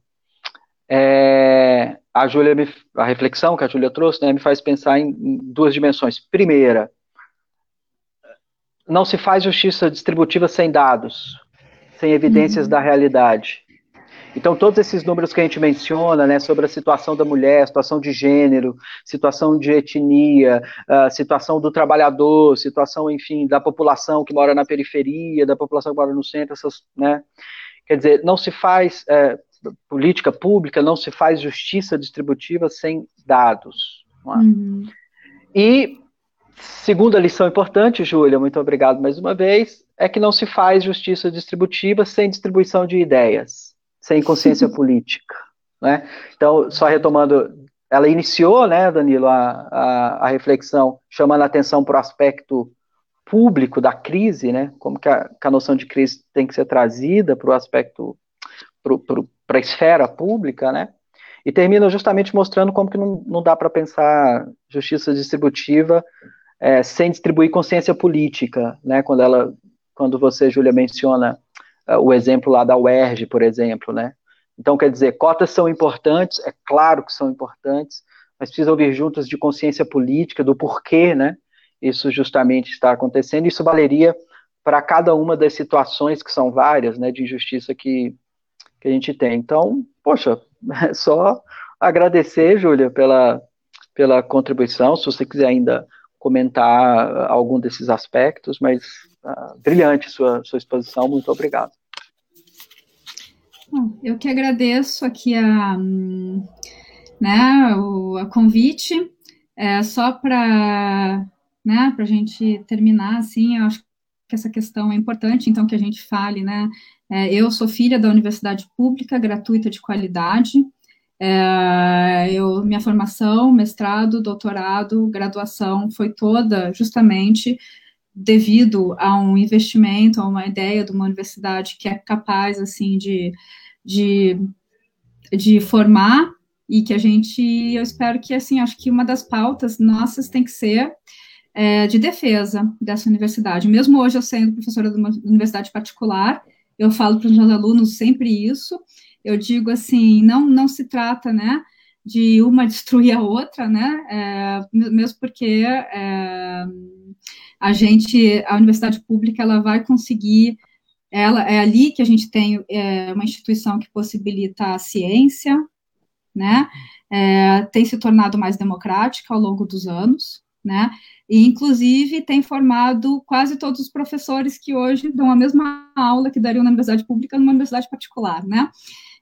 é, a Júlia, a reflexão que a Júlia trouxe, né, me faz pensar em, em duas dimensões. Primeira, não se faz justiça distributiva sem dados, sem evidências uhum. da realidade. Então, todos esses números que a gente menciona, né, sobre a situação da mulher, situação de gênero, situação de etnia, uh, situação do trabalhador, situação, enfim, da população que mora na periferia, da população que mora no centro, essas, né, quer dizer, não se faz, uh, política pública, não se faz justiça distributiva sem dados. É? Uhum. E segunda lição importante, Júlia, muito obrigado mais uma vez, é que não se faz justiça distributiva sem distribuição de ideias, sem consciência política. Né? Então, só retomando, ela iniciou, né, Danilo, a, a, a reflexão chamando a atenção para o aspecto público da crise, né, como que a, que a noção de crise tem que ser trazida para o aspecto, para a esfera pública, né? E termina justamente mostrando como que não, não dá para pensar justiça distributiva é, sem distribuir consciência política, né? Quando ela, quando você, Júlia, menciona uh, o exemplo lá da UERJ, por exemplo, né? Então, quer dizer, cotas são importantes, é claro que são importantes, mas precisam vir juntas de consciência política, do porquê, né? Isso justamente está acontecendo. Isso valeria para cada uma das situações que são várias, né, de injustiça que, que a gente tem. Então, poxa, é só agradecer, Júlia, pela, pela contribuição. Se você quiser ainda comentar algum desses aspectos, mas uh, brilhante sua, sua exposição, muito obrigado. Bom, eu que agradeço aqui a, né, o a convite, é, só para né, a gente terminar, assim, eu acho que essa questão é importante, então, que a gente fale, né, é, eu sou filha da universidade pública, gratuita de qualidade. É, eu, minha formação, mestrado, doutorado, graduação foi toda justamente devido a um investimento, a uma ideia de uma universidade que é capaz assim de, de, de formar e que a gente, eu espero que assim, acho que uma das pautas nossas tem que ser é, de defesa dessa universidade. Mesmo hoje eu sendo professora de uma universidade particular, eu falo para os meus alunos sempre isso. Eu digo assim, não, não se trata, né, de uma destruir a outra, né, é, mesmo porque é, a gente, a universidade pública, ela vai conseguir, ela é ali que a gente tem é, uma instituição que possibilita a ciência, né, é, tem se tornado mais democrática ao longo dos anos, né, e, inclusive, tem formado quase todos os professores que hoje dão a mesma aula que dariam na universidade pública numa universidade particular, né?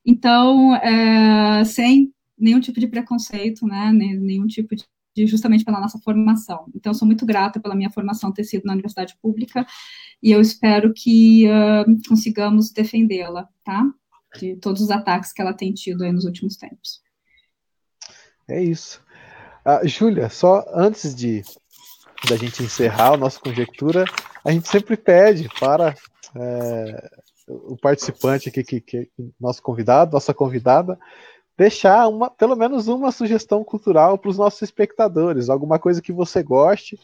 Então, é, sem nenhum tipo de preconceito, né? Nenhum tipo de, justamente pela nossa formação. Então, sou muito grata pela minha formação ter sido na universidade pública e eu espero que uh, consigamos defendê-la, tá? De todos os ataques que ela tem tido aí nos últimos tempos. É isso. Uh, Júlia, só antes de da gente encerrar a nossa conjectura, a gente sempre pede para é, o participante aqui, que, que, nosso convidado, nossa convidada, deixar uma, pelo menos uma sugestão cultural para os nossos espectadores, alguma coisa que você goste,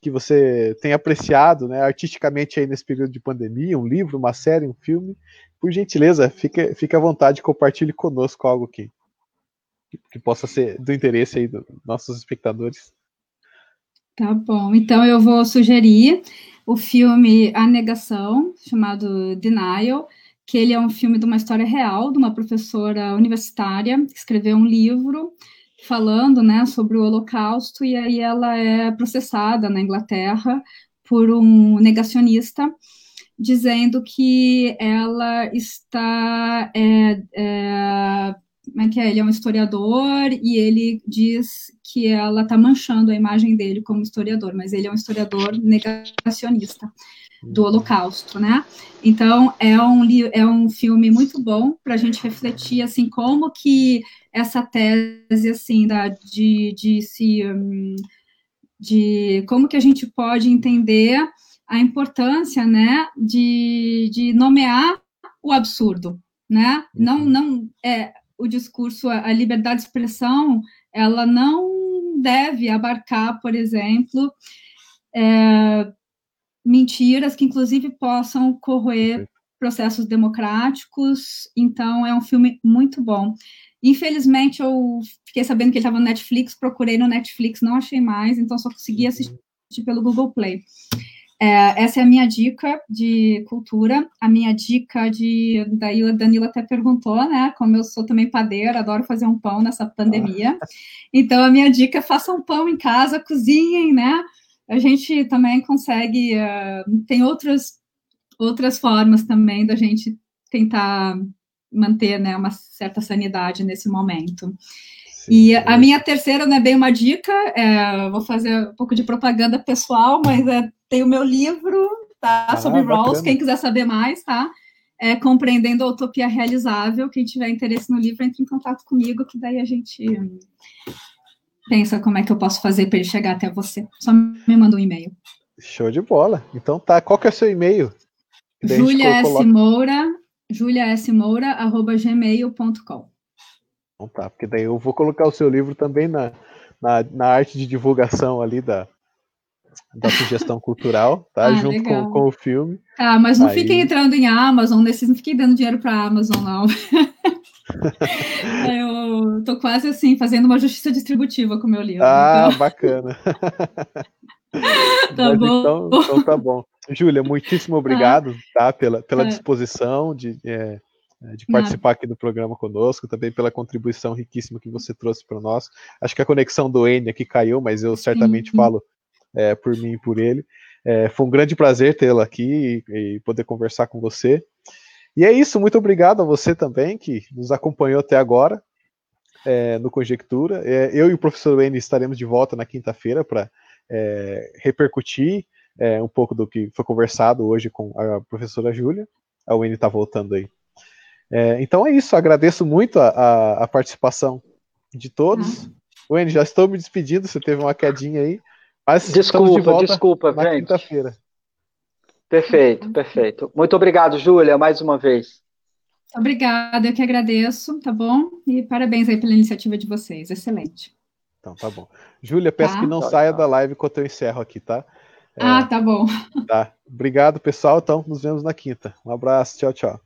que você tenha apreciado, né, artisticamente aí nesse período de pandemia, um livro, uma série, um filme. Por gentileza, fique, fique à vontade, compartilhe conosco algo que, que, que possa ser do interesse aí dos nossos espectadores. Tá bom, então eu vou sugerir o filme A Negação, chamado Denial, que ele é um filme de uma história real, de uma professora universitária que escreveu um livro falando, né, sobre o Holocausto e aí ela é processada na Inglaterra por um negacionista dizendo que ela está é, é, como é que é? Ele é um historiador e ele diz que ela está manchando a imagem dele como historiador, mas ele é um historiador negacionista do uhum. Holocausto, né? Então é um é um filme muito bom para a gente refletir assim como que essa tese assim da de, de se de como que a gente pode entender a importância, né, de, de nomear o absurdo, né? Não uhum. não é o discurso, a liberdade de expressão, ela não deve abarcar, por exemplo, é, mentiras que, inclusive, possam corroer processos democráticos. Então, é um filme muito bom. Infelizmente, eu fiquei sabendo que ele estava no Netflix, procurei no Netflix, não achei mais, então só consegui uhum. assistir pelo Google Play. É, essa é a minha dica de cultura. A minha dica de. Daí a Danila até perguntou, né? Como eu sou também padeira, adoro fazer um pão nessa pandemia. Ah. Então, a minha dica é façam um pão em casa, cozinhem, né? A gente também consegue. Uh, tem outras, outras formas também da gente tentar manter né, uma certa sanidade nesse momento. E a minha terceira não é bem uma dica, é, vou fazer um pouco de propaganda pessoal, mas é tem o meu livro, tá? Ah, sobre Rawls, quem quiser saber mais, tá? É, Compreendendo a Utopia Realizável. Quem tiver interesse no livro, entre em contato comigo, que daí a gente pensa como é que eu posso fazer para ele chegar até você. Só me manda um e-mail. Show de bola. Então tá, qual que é o seu e-mail? Julia S. Moura, Julia S. Moura, arroba gmail.com. Então tá, porque daí eu vou colocar o seu livro também na, na, na arte de divulgação ali da, da sugestão cultural, tá? Ah, Junto com, com, o filme. Tá, mas não Aí... fiquem entrando em Amazon, nesses, não fiquem dando dinheiro para Amazon, não. eu tô quase assim, fazendo uma justiça distributiva com o meu livro. Ah, então... bacana. tá bom. Então, então, tá bom. Júlia, muitíssimo obrigado, tá? Pela, pela é. disposição de, é, de participar aqui do programa conosco, também pela contribuição riquíssima que você trouxe para nós. Acho que a conexão do N aqui caiu, mas eu certamente sim. falo é, por mim e por ele. É, foi um grande prazer tê-lo aqui e, e, poder conversar com você. E é isso, muito obrigado a você também que nos acompanhou até agora é, no Conjectura. É, eu e o professor Wayne estaremos de volta na quinta-feira para é, repercutir é, um pouco do que foi conversado hoje com a professora Júlia. A Wayne está voltando aí. então é isso, agradeço muito a, a, a participação de todos. Uhum. Wayne, já estou me despedindo, você teve uma quedinha aí. Mas desculpa, de desculpa, na gente. quinta-feira. Perfeito, perfeito. Muito obrigado, Júlia, mais uma vez. Obrigada, eu que agradeço, tá bom? E parabéns aí pela iniciativa de vocês, excelente. Então, tá bom. Júlia, peço tá? que não tá, saia tá. da live enquanto eu encerro aqui, tá? É, ah, tá bom. Tá. Obrigado, pessoal. Então, nos vemos na quinta. Um abraço, tchau, tchau.